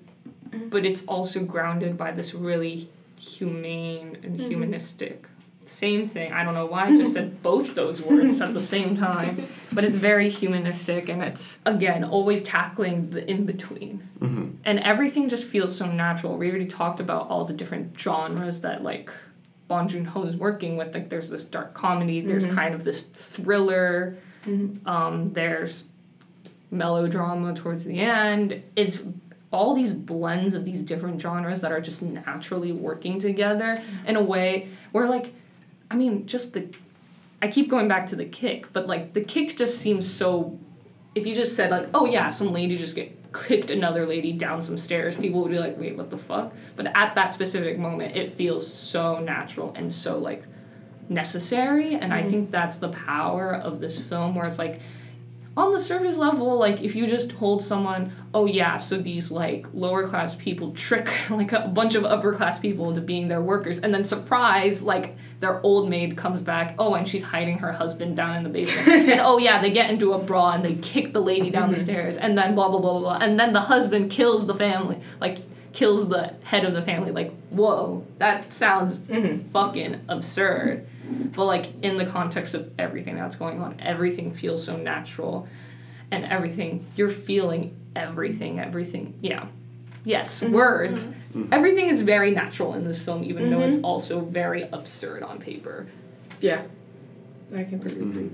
mm-hmm. but it's also grounded by this really humane and mm-hmm. humanistic. Same thing. I don't know why I just said both those words at the same time, but it's very humanistic and it's again always tackling the in between. hmm And everything just feels so natural. We already talked about all the different genres that like Bong Joon Ho is working with. Like there's this dark comedy, there's kind of this thriller, um, there's melodrama towards the end. It's all these blends of these different genres that are just naturally working together mm-hmm. in a way where like I mean just the I keep going back to the kick, but like the kick just seems so if you just said like, oh yeah, some lady just get kicked another lady down some stairs, people would be like, wait, what the fuck? But at that specific moment, it feels so natural and so like necessary, and I mm-hmm. think that's the power of this film, where it's like on the surface level, like if you just told someone, oh yeah, so these like lower class people trick like a bunch of upper class people into being their workers, and then surprise, like their old maid comes back, oh, and she's hiding her husband down in the basement, and oh yeah, they get into a brawl and they kick the lady down the mm-hmm. stairs, and then blah blah blah blah blah, and then the husband kills the family, like kills the head of the family, like whoa, that sounds mm-hmm. fucking absurd. But like in the context of everything that's going on, everything feels so natural and everything you're feeling everything, everything yeah. Yes, mm-hmm. words. Mm-hmm. Everything is very natural in this film, even though it's mm-hmm. also very absurd on paper. Yeah. I completely agree.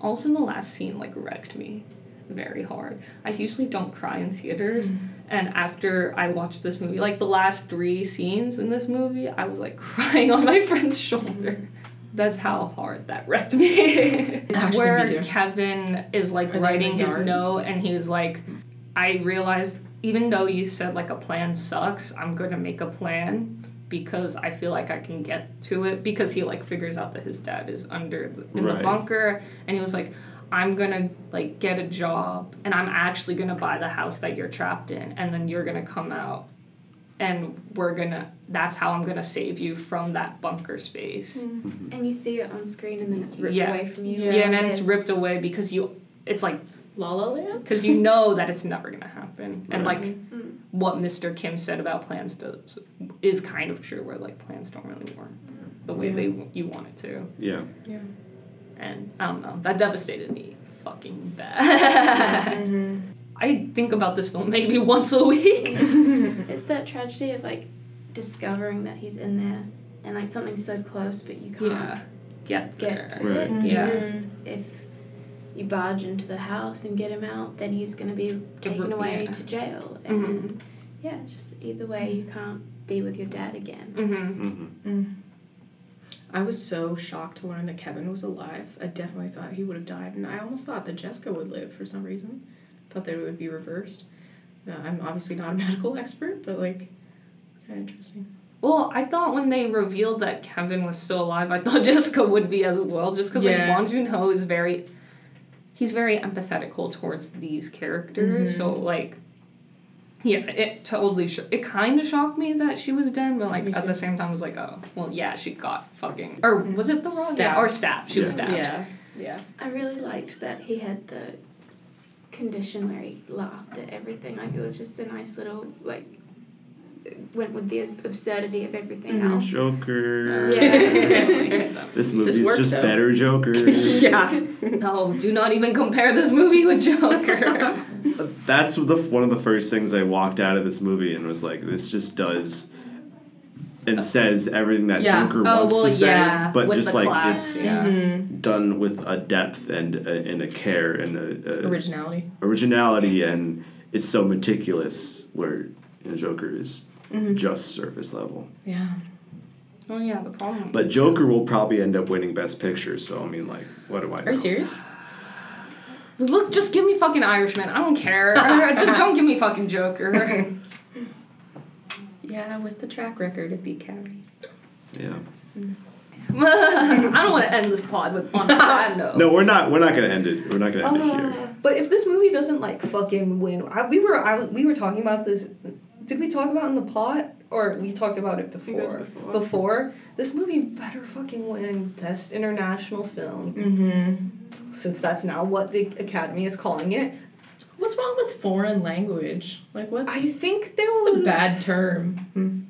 Also, the last scene like wrecked me very hard. I usually don't cry in theaters, and after I watched this movie, like the last three scenes in this movie, I was like crying on my friend's shoulder. That's how hard that wrecked me. it's Actually, where me. Kevin is like Are writing his yard? note, and he's like, I realized even though you said like a plan sucks, I'm gonna make a plan. because I feel like I can get to it because he like figures out that his dad is under the, in the bunker and he was like I'm gonna like get a job and I'm actually gonna buy the house that you're trapped in and then you're gonna come out and we're gonna that's how I'm gonna save you from that bunker space. Mm-hmm. Mm-hmm. And you see it on screen and then it's ripped Yeah. away from you. Yeah, Yeah. and then it's ripped away because you it's like La La Land. because you know that it's never gonna happen and Right. like Mm. what Mr. Kim said about plans does is kind of true where like plans don't really work the way Yeah. they you want it to Yeah. Yeah. and I don't know that devastated me fucking bad. Mm-hmm. I think about this film maybe once a week. It's that tragedy of like discovering that he's in there and like something so close but you can't yeah, get get to Right. it. Yeah. Because if you barge into the house and get him out, then he's gonna be taken away yeah. to jail. And Mhm. yeah, just either way you can't be with your dad again. Mm-hmm. hmm I was so shocked to learn that Kevin was alive. I definitely thought he would have died, and I almost thought that Jessica would live for some reason. Thought that it would be reversed. Uh, I'm obviously not a medical expert, but like, kind of interesting. Well, I thought when they revealed that Kevin was still alive, I thought Jessica would be as well, just because Yeah. like Bong Joon Ho is very, he's very empathetical towards these characters. So Mhm. like, yeah, it totally sh- it kind of shocked me that she was dead, but like at the same time, I was like, oh, well, yeah, she got fucking or was it the wrong Stabbed. Yeah, or stabbed? She was Yeah. stabbed. Yeah. Yeah. I really liked that he had the condition where he laughed at everything. Like it was just a nice little like went with the absurdity of everything Mhm. else. Joker. Yeah. This movie's worked, just though. better Joker. yeah. no, do not even compare this movie with Joker. That's the one of the first things I walked out of this movie and was like, this just does and says everything that Yeah. Joker oh wants well, to say, yeah, but with just like class, it's yeah. Mhm. done with a depth and a, and a care and a, a Originality. originality, and it's so meticulous. Where you know, Joker is Mhm. just surface level, Yeah. Oh yeah, the problem. but Joker will probably end up winning Best Picture. So I mean, like, what do I know? Are you serious? Look, just give me fucking Irishman. I don't care. just don't give me fucking Joker. Yeah, with the track record of beat Carrie. Yeah. I don't want to end this pod with on a sad note. No, we're not. We're not gonna end it. We're not gonna end it Uh, here. But if this movie doesn't like fucking win, I, we were I, we were talking about this. Did we talk about it in the pot or we talked about it think it was before? before. this movie better fucking win best international film Mm-hmm. since that's now what the Academy is calling it. What's wrong with foreign language? Like, what's I think there what's was the bad term? Hmm.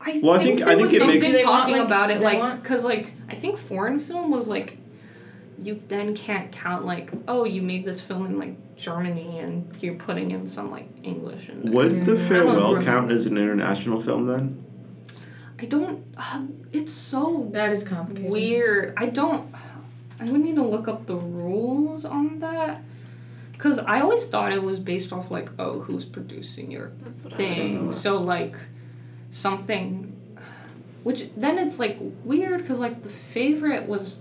I Well, I think, think- there I was think it makes- Do want, talking like- about it, like, because like I think foreign film was like, you then can't count like, oh, you made this film in like Germany and you're putting in some like English and. Would the I don't farewell count as an international film then? I don't. Uh, it's so That is complicated. weird. I don't. I would need to look up the rules on that. Cause I always thought it was based off like, oh, who's producing your That's what I thing. So like, something, which then it's like weird because like the favorite was,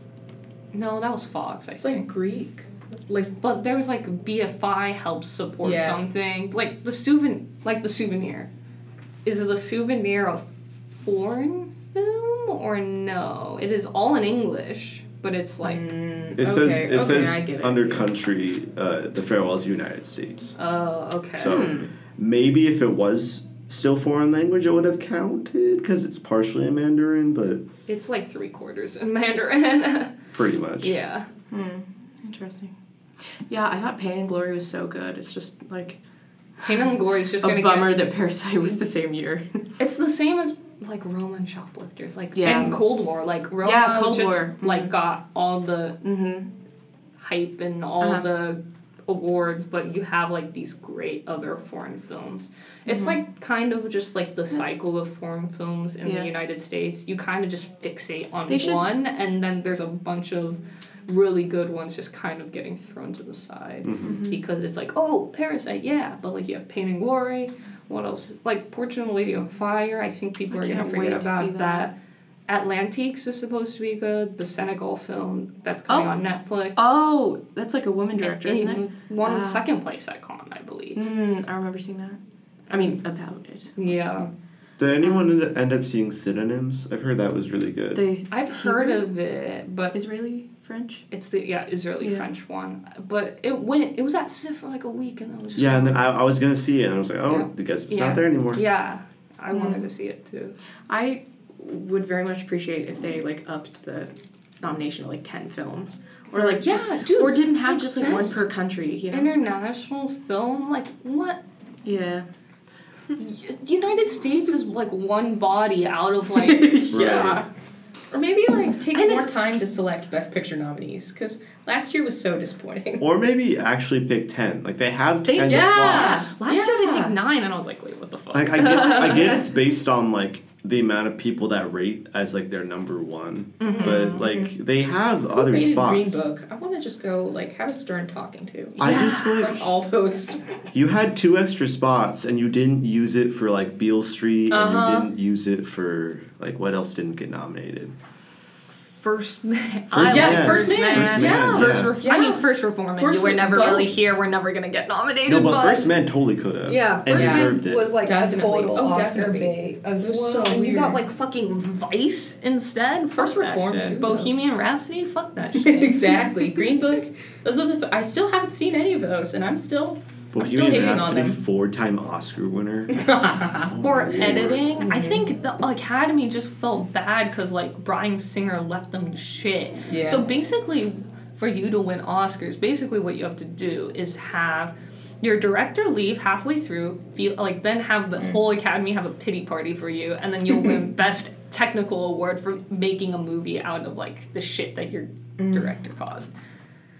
no, that was Fox. I It's think. like Greek. Like, but there was like BFI helps support Yeah. something like the souvenir, like the souvenir. Is the souvenir a foreign film or no? It is all in English, but it's like. mm, It says okay, it okay, says it. under country, uh, the farewell is United States. Oh, okay. So Hmm. maybe if it was still foreign language, it would have counted because it's partially in Mandarin, but it's like three quarters in Mandarin. pretty much. yeah. Hmm. Interesting. Yeah, I thought Pain and Glory was so good. It's just like Pain and Glory is just a gonna bummer Get, that Parasite was the same year. it's the same as like Roman shoplifters, like Yeah. and Cold War, like Roma Yeah, Cold just, War. like got all the mm-hmm. hype and all Uh-huh. the awards, but you have like these great other foreign films. It's Mhm. like kind of just like the cycle of foreign films in Yeah. the United States. You kind of just fixate on They should- one, and then there's a bunch of really good ones just kind of getting thrown to the side hmm because it's like, oh, Parasite, yeah, but like you have Pain and Glory. What else? Like Portrait of a Lady on Fire. I think people I are gonna can't forget wait to about that. that. Atlantiques is supposed to be good. The Senegal film that's coming Oh. on Netflix. Oh, that's like a woman director, It- isn't it it? Won Ah. second place at Cannes, I believe. Mm, I remember seeing that. I mean, about it. Yeah. Did anyone end- end up seeing synonyms? I've heard that was really good. The I've heard of it, but Israeli French. it's the yeah Israeli Yeah. French one. But it went. It was at SIFF for like a week, and I was just yeah, and then I, I was gonna see it, and I was like, oh, Yeah. I guess it's Yeah. not there anymore. yeah, I Mm. wanted to see it too. I would very much appreciate if they like upped the nomination to like ten films, or like Yeah, just dude, or didn't have like, just like one per country. You know. International film, like what? yeah. U- United States is like one body out of like yeah. Or maybe like take And more it's- time to select best picture nominees because last year was so disappointing. Or maybe actually pick ten. Like they have They- ten yeah. slots. last year they picked nine, and I was like, wait, what the fuck? Like I get, I get it's based on like the amount of people that rate as like their number one, Mm-hmm. but like they have other Who rated spots. Green Book. I want to just go like have a Stern talking to. I just like Like all those. you had two extra spots and you didn't use it for like Beale Street Uh-huh. and you didn't use it for like what else didn't get nominated. First man. First I Man. like First First man. Man, Yeah. yeah. First ref- I mean, first reform. First you were never both. really here. We're never gonna get nominated. No, but First Man totally could have. Yeah, and First Man deserved it. was like Definitely. a total Oh, Oscar bait as well. so And you got like fucking Vice instead. First Fuck Reform, too. Bohemian Rhapsody. Fuck that shit. exactly. Green Book. Those are the. Th- I still haven't seen any of those, and I'm still. I'm still Bohemian hating on Rhapsody, them. four-time Oscar winner. Or oh, editing. I mm-hmm. think the Academy just felt bad because like Bryan Singer left them to shit. Yeah. So basically, for you to win Oscars, basically what you have to do is have your director leave halfway through, feel like then have the mm. whole Academy have a pity party for you, and then you'll win Best Technical Award for making a movie out of like the shit that your mm. director caused.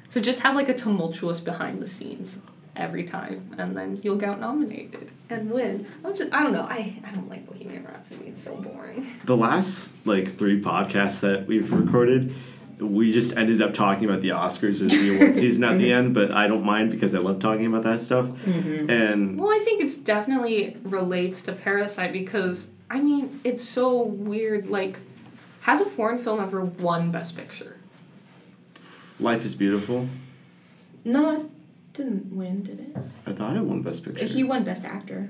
So just have like a tumultuous behind the scenes every time, and then you'll get nominated and win. I'm just I don't know. I I don't like Bohemian Rhapsody. It's so boring. the last like three podcasts that we've recorded, we just ended up talking about the Oscars as the award season at the mm-hmm. end. But I don't mind because I love talking about that stuff. Mm-hmm. And Well, I think it's definitely relates to Parasite because I mean it's so weird. Like, has a foreign film ever won Best Picture? Life is Beautiful. No, it didn't win, did it? I thought it won Best Picture. He won Best Actor.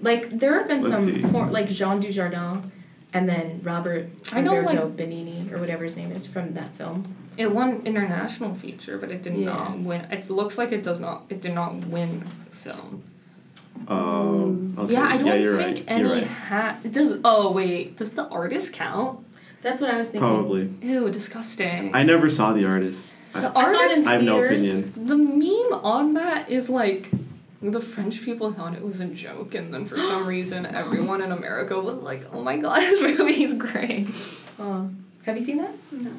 Like there have been Let's some for, like Jean Dujardin, and then Robert I know, Umberto Benigni or whatever his name is from that film. It won international feature, but it did Yeah. not win. It looks like it does not. It did not win film. Um, okay. Yeah, I don't you're think right. any You're right. ha- it does. Oh wait, does the artist count? That's what I was thinking. Probably. Ew, disgusting. I never saw the artist. the I, I saw it artist. in I have no opinion. The meme on that is like the French people thought it was a joke, and then for some reason everyone in America was like, "Oh my god, this movie's great." Uh, have you seen that? No.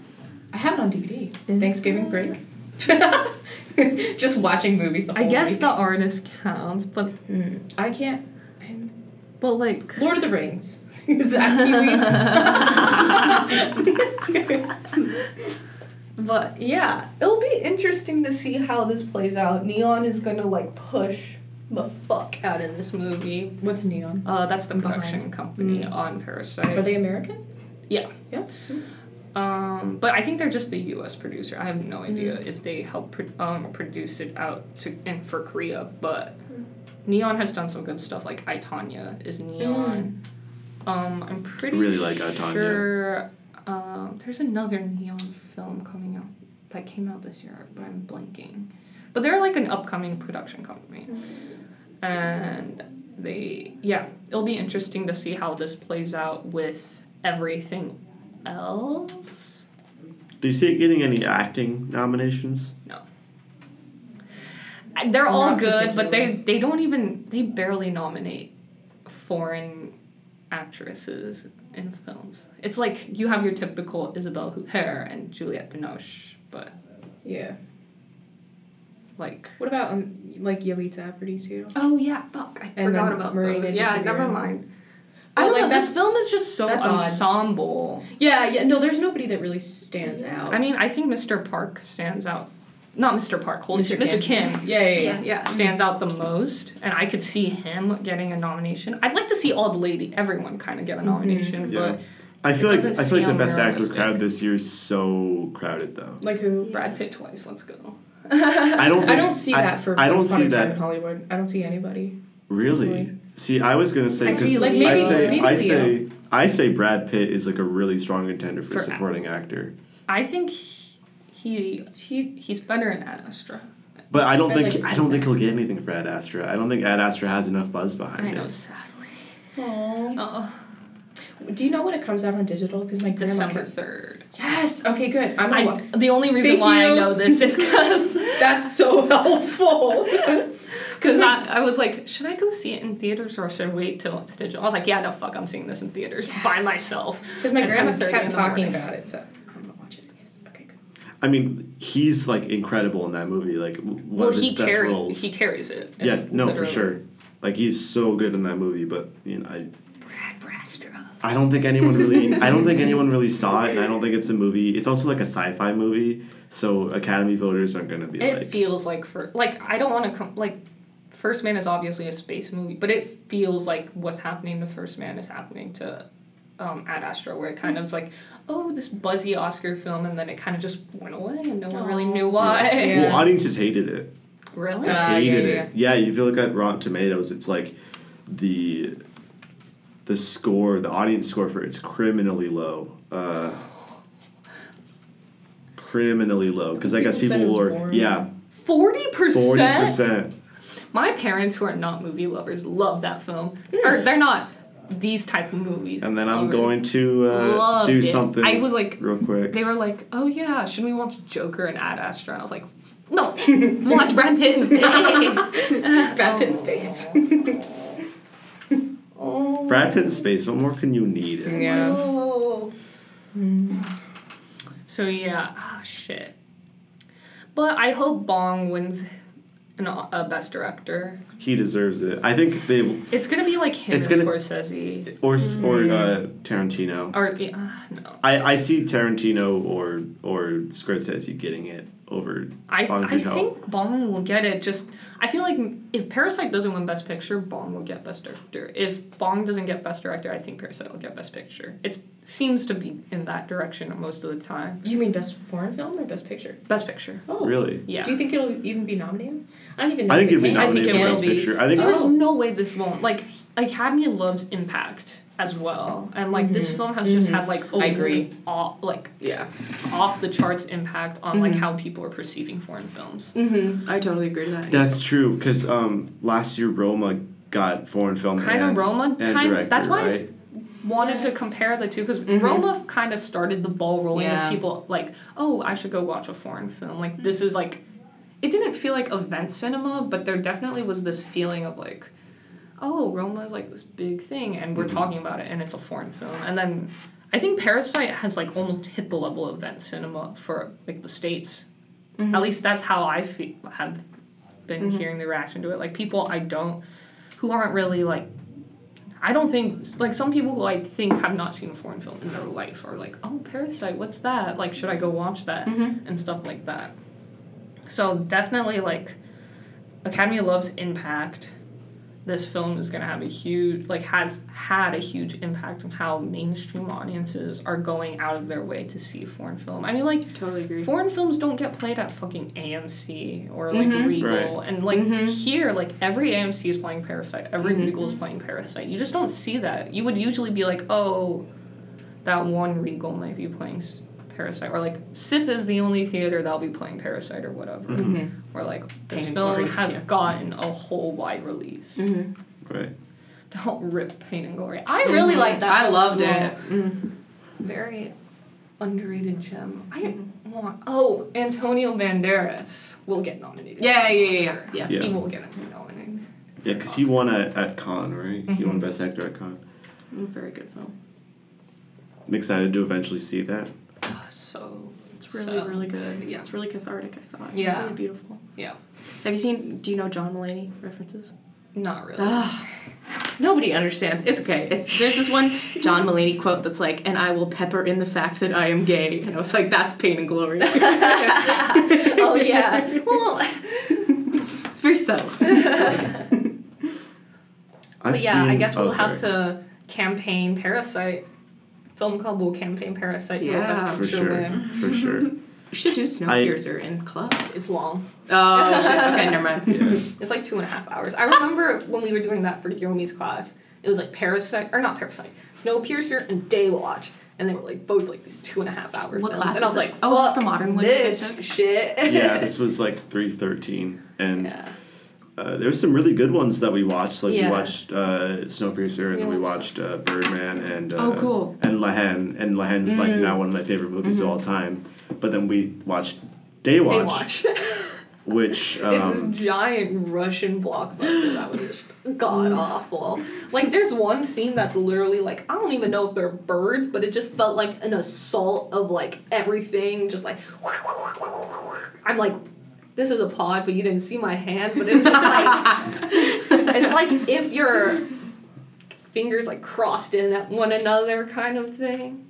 I have it on DVD. Thanksgiving break. Just watching movies the whole I guess week. the artist counts, but Mm, I can't. I'm, but like Lord of the Rings. Is that Kiwi? But yeah, it'll be interesting to see how this plays out. Neon is gonna like push the fuck out in this movie. What's Neon? uh, that's the Behind. production company Mm. on Parasite. Are they American? Yeah. Yeah. Um, but I think they're just the U.S. producer. I have no idea if they help pro- um, produce it out to in for Korea. But Neon has done some good stuff. Like I Tonya is Neon. Um, I'm pretty really like I, Tonya. sure. Um, there's another Neon film coming out that came out this year, but I'm blanking. But they're like an upcoming production company, and they yeah, it'll be interesting to see how this plays out with everything else. Do you see it getting any acting nominations? No They're all Not good, but they they don't even they barely nominate foreign actresses in films. It's like you have your typical Isabelle Huppert and Juliette Binoche, but Yeah. like What about um, like Yalitza Aparicio? oh yeah, fuck, I And forgot about Marina those. Yeah, never mind. I don't like know. This film is just so that's odd. ensemble. Yeah, yeah. No, there's nobody that really stands out. I mean, I think Mr. Park stands out. Not Mr. Park, holy Mr. shit, Mr. Kim. Kim. Yeah, yeah, yeah. Yeah, yeah, stands out the most, and I could see him getting a nomination. I'd like to see all the lady, everyone kind of get a mm-hmm. nomination, Yeah. but I feel like I feel like the best actor realistic. crowd this year is so crowded though. Like who? Brad Pitt twice. Let's go. I don't. I don't see I- that for I don't see that in Hollywood. I don't see anybody. really. personally. See, I was gonna say I 'cause see, like, maybe, I say maybe I Leo. say I say Brad Pitt is like a really strong contender for, For supporting actor. I think he He he he's better in Ad Astra. But I don't I'd think like I don't think he'll get anything for Ad Astra. I don't think Ad Astra has enough buzz behind I it. know, sadly. Aww. Uh, Do you know when it comes out on digital? Because my December third. Yes. Okay. Good. I'm. I, wa- the only reason Thank why I know this is because That's so helpful. because I, I was like, should I go see it in theaters or should I wait till it's digital? I was like, yeah, no, fuck, I'm seeing this in theaters by myself. Because my At grandma kept talking morning. about it, so I'm gonna watch it. Yes. Okay. Good. I mean, he's like incredible in that movie. Like one Well, of his he best carries roles. he carries it. yeah, It's no, for sure. Like he's so good in that movie, but you know, I Brad Brastra. I don't think anyone really I don't think anyone really saw it, and I don't think it's a movie. It's also like a sci-fi movie, so Academy voters aren't gonna be It like. feels like for like I don't want to come like First Man is obviously a space movie, but it feels like what's happening to First Man is happening to um, Ad Astra, where it kind of was like, oh, this buzzy Oscar film, and then it kind of just went away, and no one really knew why. Yeah. Well, audiences hated it. really? Uh, hated yeah, yeah, it. Yeah, if you look at Rotten Tomatoes, it's like the the score, the audience score for it's criminally low. Uh, criminally low because I guess People said it people was were boring. yeah forty percent. Forty percent. My parents, who are not movie lovers, love that film. Or they're not these type of movies. And then I'm going to uh, do it. something. I was like, real quick. they were like, oh yeah, shouldn't we watch Joker and Ad Astra? And I was like, no, watch Brad Pitt in space. Brad Pitt in space. oh. Brad Pitt in space. What more can you need? Yeah. Oh. So yeah, ah shit. But I hope Bong wins an, a Best Director. He deserves it. I think they It's gonna be like him It's gonna- Scorsese. or or uh, Tarantino. Or uh, no. I, I see Tarantino or or Scorsese getting it over I, Bong I Joon-ho. think Bong will get it. Just I feel like if Parasite doesn't win Best Picture, Bong will get Best Director. If Bong doesn't get Best Director, I think Parasite will get Best Picture. It seems to be in that direction most of the time. You mean best foreign film or best picture? Best Picture. Oh. Really? Yeah. Do you think it'll even be nominated? I don't even know. I think it'd be can. I think nominated it for will Best be. Picture. I think There's Oh. no way this won't like Academy loves impact as well, and like this film has just had like Mm-hmm. I agree. off, like Yeah. off the charts impact on like Mhm. how people are perceiving foreign films. Mm-hmm. I totally agree with that. that's true because um, last year Roma got foreign film Kind of and, Roma, and kind director, that's why I s- right? wanted to compare the two because Mhm. Roma kind of started the ball rolling Yeah. of people like, oh, I should go watch a foreign film. Like this is like, it didn't feel like event cinema, but there definitely was this feeling of like, oh, Roma is like this big thing, and we're Mhm. talking about it, and it's a foreign film. And then I think Parasite has like almost hit the level of event cinema for like the states. Mm-hmm. At least that's how I feel, have been Mhm. hearing the reaction to it. Like people I don't, who aren't really like, I don't think like some people who I think have not seen a foreign film in their life are like, oh, Parasite, what's that? Like, should I go watch that Mhm. and stuff like that. So definitely like, Academy loves impact. This film is gonna have a huge like has had a huge impact on how mainstream audiences are going out of their way to see foreign film. I mean like Totally agree. Foreign films don't get played at fucking AMC or like Mhm. Regal, and like Mhm. here, like every AMC is playing Parasite, every Mhm. Regal is playing Parasite. You just don't see that. You would usually be like, oh, that one Regal might be playing s- Parasite, or like SIFF is the only theater that'll be playing Parasite or whatever. Mhm. Or like this Pain film Glory, has yeah. gotten a whole wide release. Mhm. Right. Don't rip Pain and Glory. I really like that. I loved well. it. Mhm. Very underrated gem. I Mm-hmm. want. Oh, Antonio Banderas will get nominated. Yeah, yeah, yeah, yeah. Yeah. He will get nominated. Yeah, because he won at, at Cannes, right? He won. Best Actor at Cannes. Mm, Very good film. I'm excited to eventually see that. Oh, so It's really, so really good. Yeah. It's really cathartic, I thought. Yeah. Really beautiful. Yeah. Have you seen, do you know John Mulaney references? Not really. Ah, nobody understands. It's okay. It's there's this one John Mulaney quote that's like, "And I will pepper in the fact that I am gay," and I was like, "That's pain and glory." oh yeah. Well, it's very subtle. I've but yeah, I guess oh, we'll have to campaign Parasite. Film Club will campaign Parasite. for Yeah. Best For Picture sure. win. For sure. You should do Snowpiercer in club. It's long. Oh shit. Okay, never mind. Yeah. It's like two and a half hours. I remember when we were doing that for Yomi's class. It was like Parasite, or not Parasite, Snowpiercer and Day Daywatch. And they were like both like these two and a half hour What films. class and I was was like, this? Oh, is this the modern one This took?" shit. yeah, this was like three thirteen, and yeah. Uh, there was some really good ones that we watched. Like Yeah. we watched uh, Snowpiercer, and then we watched uh, Birdman, and uh, Oh, cool. and La Haine, and La Haine's like Mm. now one of my favorite movies of all time. But then we watched Daywatch, Daywatch. which um, It's this giant Russian blockbuster that was just god awful. Like, there's one scene that's literally like I don't even know if they're birds, but it just felt like an assault of like everything, just like. I'm like, this is a pod, but you didn't see my hands, but it was just like it's like if your fingers like crossed in at one another kind of thing.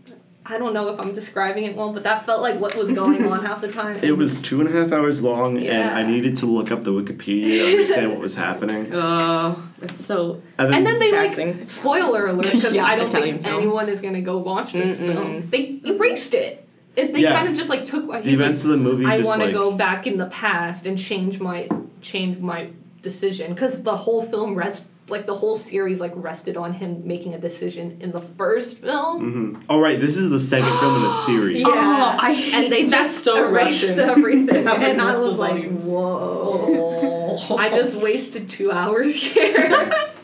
I don't know if I'm describing it well, but that felt like what was going on half the time. it was two and a half hours long, and I needed to look up the Wikipedia to understand what was happening. Oh, it's so. And then, And then they Taxing. like spoiler alert because Yeah, I don't Italian think film. anyone is gonna go watch this Mm-mm. film. They erased it. It they Yeah. kind of just like took. the he's like, events of the movie I want to like go back in the past and change my change my decision because the whole film rest like the whole series like rested on him making a decision in the first film. Mhm. Oh right, this is the second film in the series. Yeah. Oh, I hate And they that's just so erased Russian. everything, To have, like, and I was multiple like, "Whoa!" I just wasted two hours here.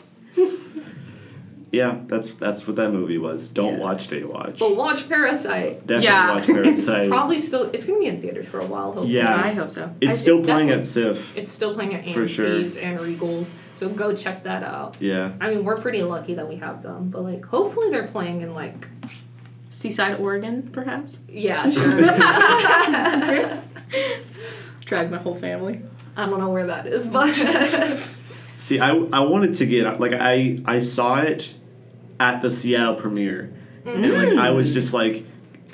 Yeah, that's that's what that movie was. Don't Yeah. watch Daywatch. but watch Parasite. Definitely Yeah. watch Parasite. it's Probably still. It's gonna be in theaters for a while. Hopefully. Yeah. I hope so. it's I- still it's playing at definitely- SIFF. It's still playing at For sure. AMC's and Regals, so go check that out. Yeah. I mean, we're pretty lucky that we have them, but like, hopefully they're playing in like, Seaside, Oregon, perhaps. yeah, sure. Drag my whole family. I don't know where that is, but See, I, I wanted to get like I I saw it at the Seattle premiere, and like I was just like,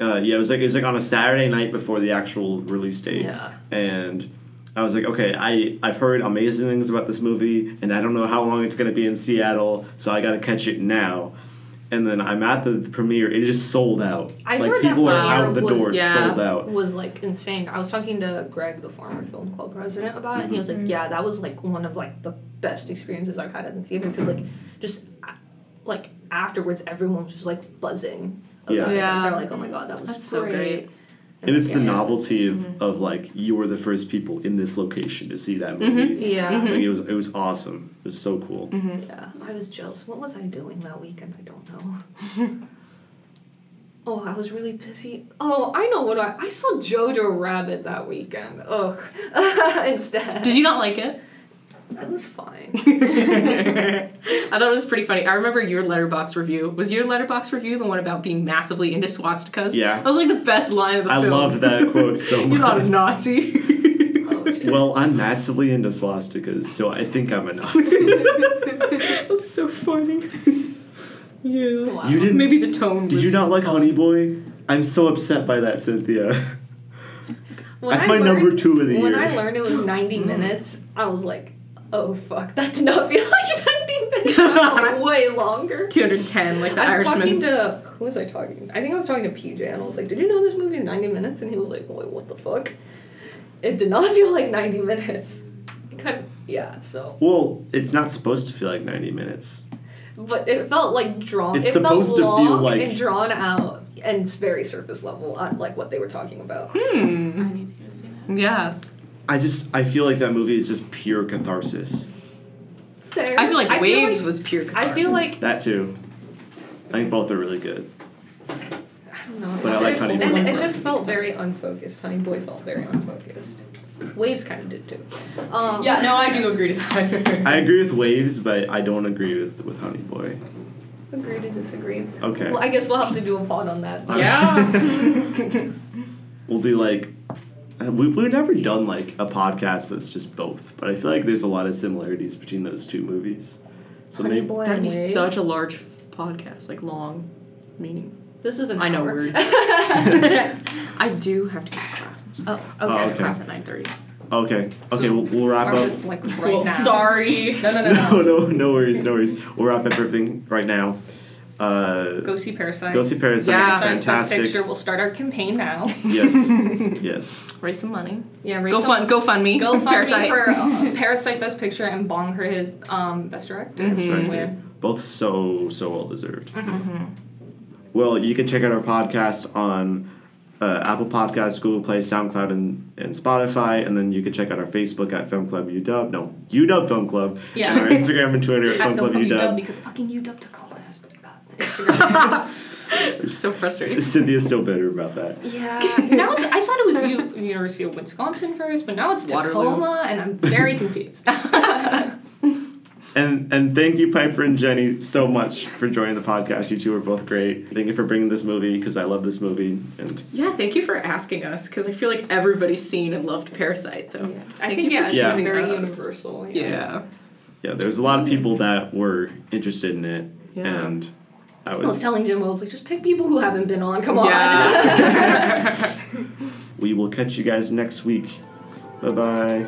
uh, yeah, it was like it was like on a Saturday night before the actual release date, Yeah. and I was like, okay, I I've heard amazing things about this movie, and I don't know how long it's gonna be in Seattle, so I got to catch it now. And then I'm at the premiere. It just sold out. I like heard people that are premiere out the was- door, yeah. sold out. was like insane. I was talking to Greg, the former film club president, about it, and he was like, "Yeah, that was like one of like the best experiences I've had in the theater because like just like afterwards, everyone was just like buzzing." About Yeah. it. Yeah. They're like, "Oh my god, that was That's so great." great. And it's the yeah. novelty of, Mm-hmm. of like you were the first people in this location to see that movie. Yeah. Like it was it was awesome. It was so cool. Yeah, I was jealous. What was I doing that weekend? I don't know. oh, I was really busy. Oh, I know what I. I saw Jojo Rabbit that weekend. Ugh. Instead. Did you not like it? It was fine. I thought it was pretty funny. I remember your letterboxd review. Was your letterboxd review the one about being massively into swastikas? Yeah. That was like the best line of the film. I film. loved that quote so much. You're not a. Nazi. Oh. Well, I'm massively into swastikas, so I think I'm a Nazi. That's so funny. yeah. Wow. You didn't- Maybe the tone. Did you not like Honey Boy? I'm so upset by that, Cynthia. When That's I my number two of the When year. I learned it was 90 minutes, I was like, oh fuck, that did not feel like 90 minutes. That felt way longer. 210, like the I was Irishman. talking to who was I talking? I think I was talking to PJ, and I was like, "Did you know this movie is ninety minutes?" And he was like, "Wait, what the fuck?" It did not feel like ninety minutes. It kind of, yeah. So, Well, it's not supposed to feel like 90 minutes. but it felt like drawn. It's it supposed felt to feel long like- and drawn out, and it's very surface level on like what they were talking about. Hmm. I need to go see that. Yeah. I just I feel like that movie is just pure catharsis. Fair. I feel like Waves like- was pure catharsis. I catharsis. feel like That too. I think both are really good. I don't know. But I like There's- Honey and it just felt very unfocused. Honey Boy felt very unfocused. Waves kind of did too. Um, Yeah, no, I do agree to that. I agree with Waves, but I don't agree with, with Honey Boy. Agree to disagree. Okay. Well, I guess we'll have to do a pod on that. yeah. We'll do like Uh, we've, we've never done like a podcast that's just both, but I feel like there's a lot of similarities between those two movies. So Honey maybe Boy That'd be Waves. such a large podcast, like long meaning. This is an I know hour. words. I do have to go to class. Oh, okay. I have okay. class at 9.30. okay, okay, So, we'll, we'll wrap up. just, like right Well, now. sorry. No, no, no, No, no. no, no worries, no worries. We'll wrap up everything right now. Uh, Go see Parasite. go see Parasite. Yeah. It's Parasite Best fantastic. Picture. We'll start our campaign now. Yes, yes. Raise some money. Yeah, raise Go some- fun. Go fund me. Go fund Parasite. me for uh, Parasite Best Picture and Bong for his um, Best Director. Mhm. That's Mm-hmm. right, Win. Both so so well deserved. Mm-hmm. Well, you can check out our podcast on uh, Apple Podcasts, Google Play, SoundCloud, and, and Spotify, and then you can check out our Facebook at Film Club UW. No, UW Film Club. Yeah. And our Instagram and Twitter at At Film Club Film Club UW UW. because fucking UW took all my Instagram. so frustrating. Cynthia's still bitter about that. yeah. Now it's, I thought it was U- University of Wisconsin first, but now it's Waterloo. Tacoma, and I'm very confused. And and thank you, Piper and Jenny, so much for joining the podcast. You two are both great. Thank you for bringing this movie because I love this movie. And Yeah, thank you for asking us because I feel like everybody's seen and loved Parasite. So yeah. I thank think you yeah, for it's Yeah. very us. universal. Yeah. yeah, there's a lot of people that were interested in it, Yeah. and I I was was. telling Jim, I was like, just pick people who haven't been on. Come on. Yeah. We will catch you guys next week. Bye bye.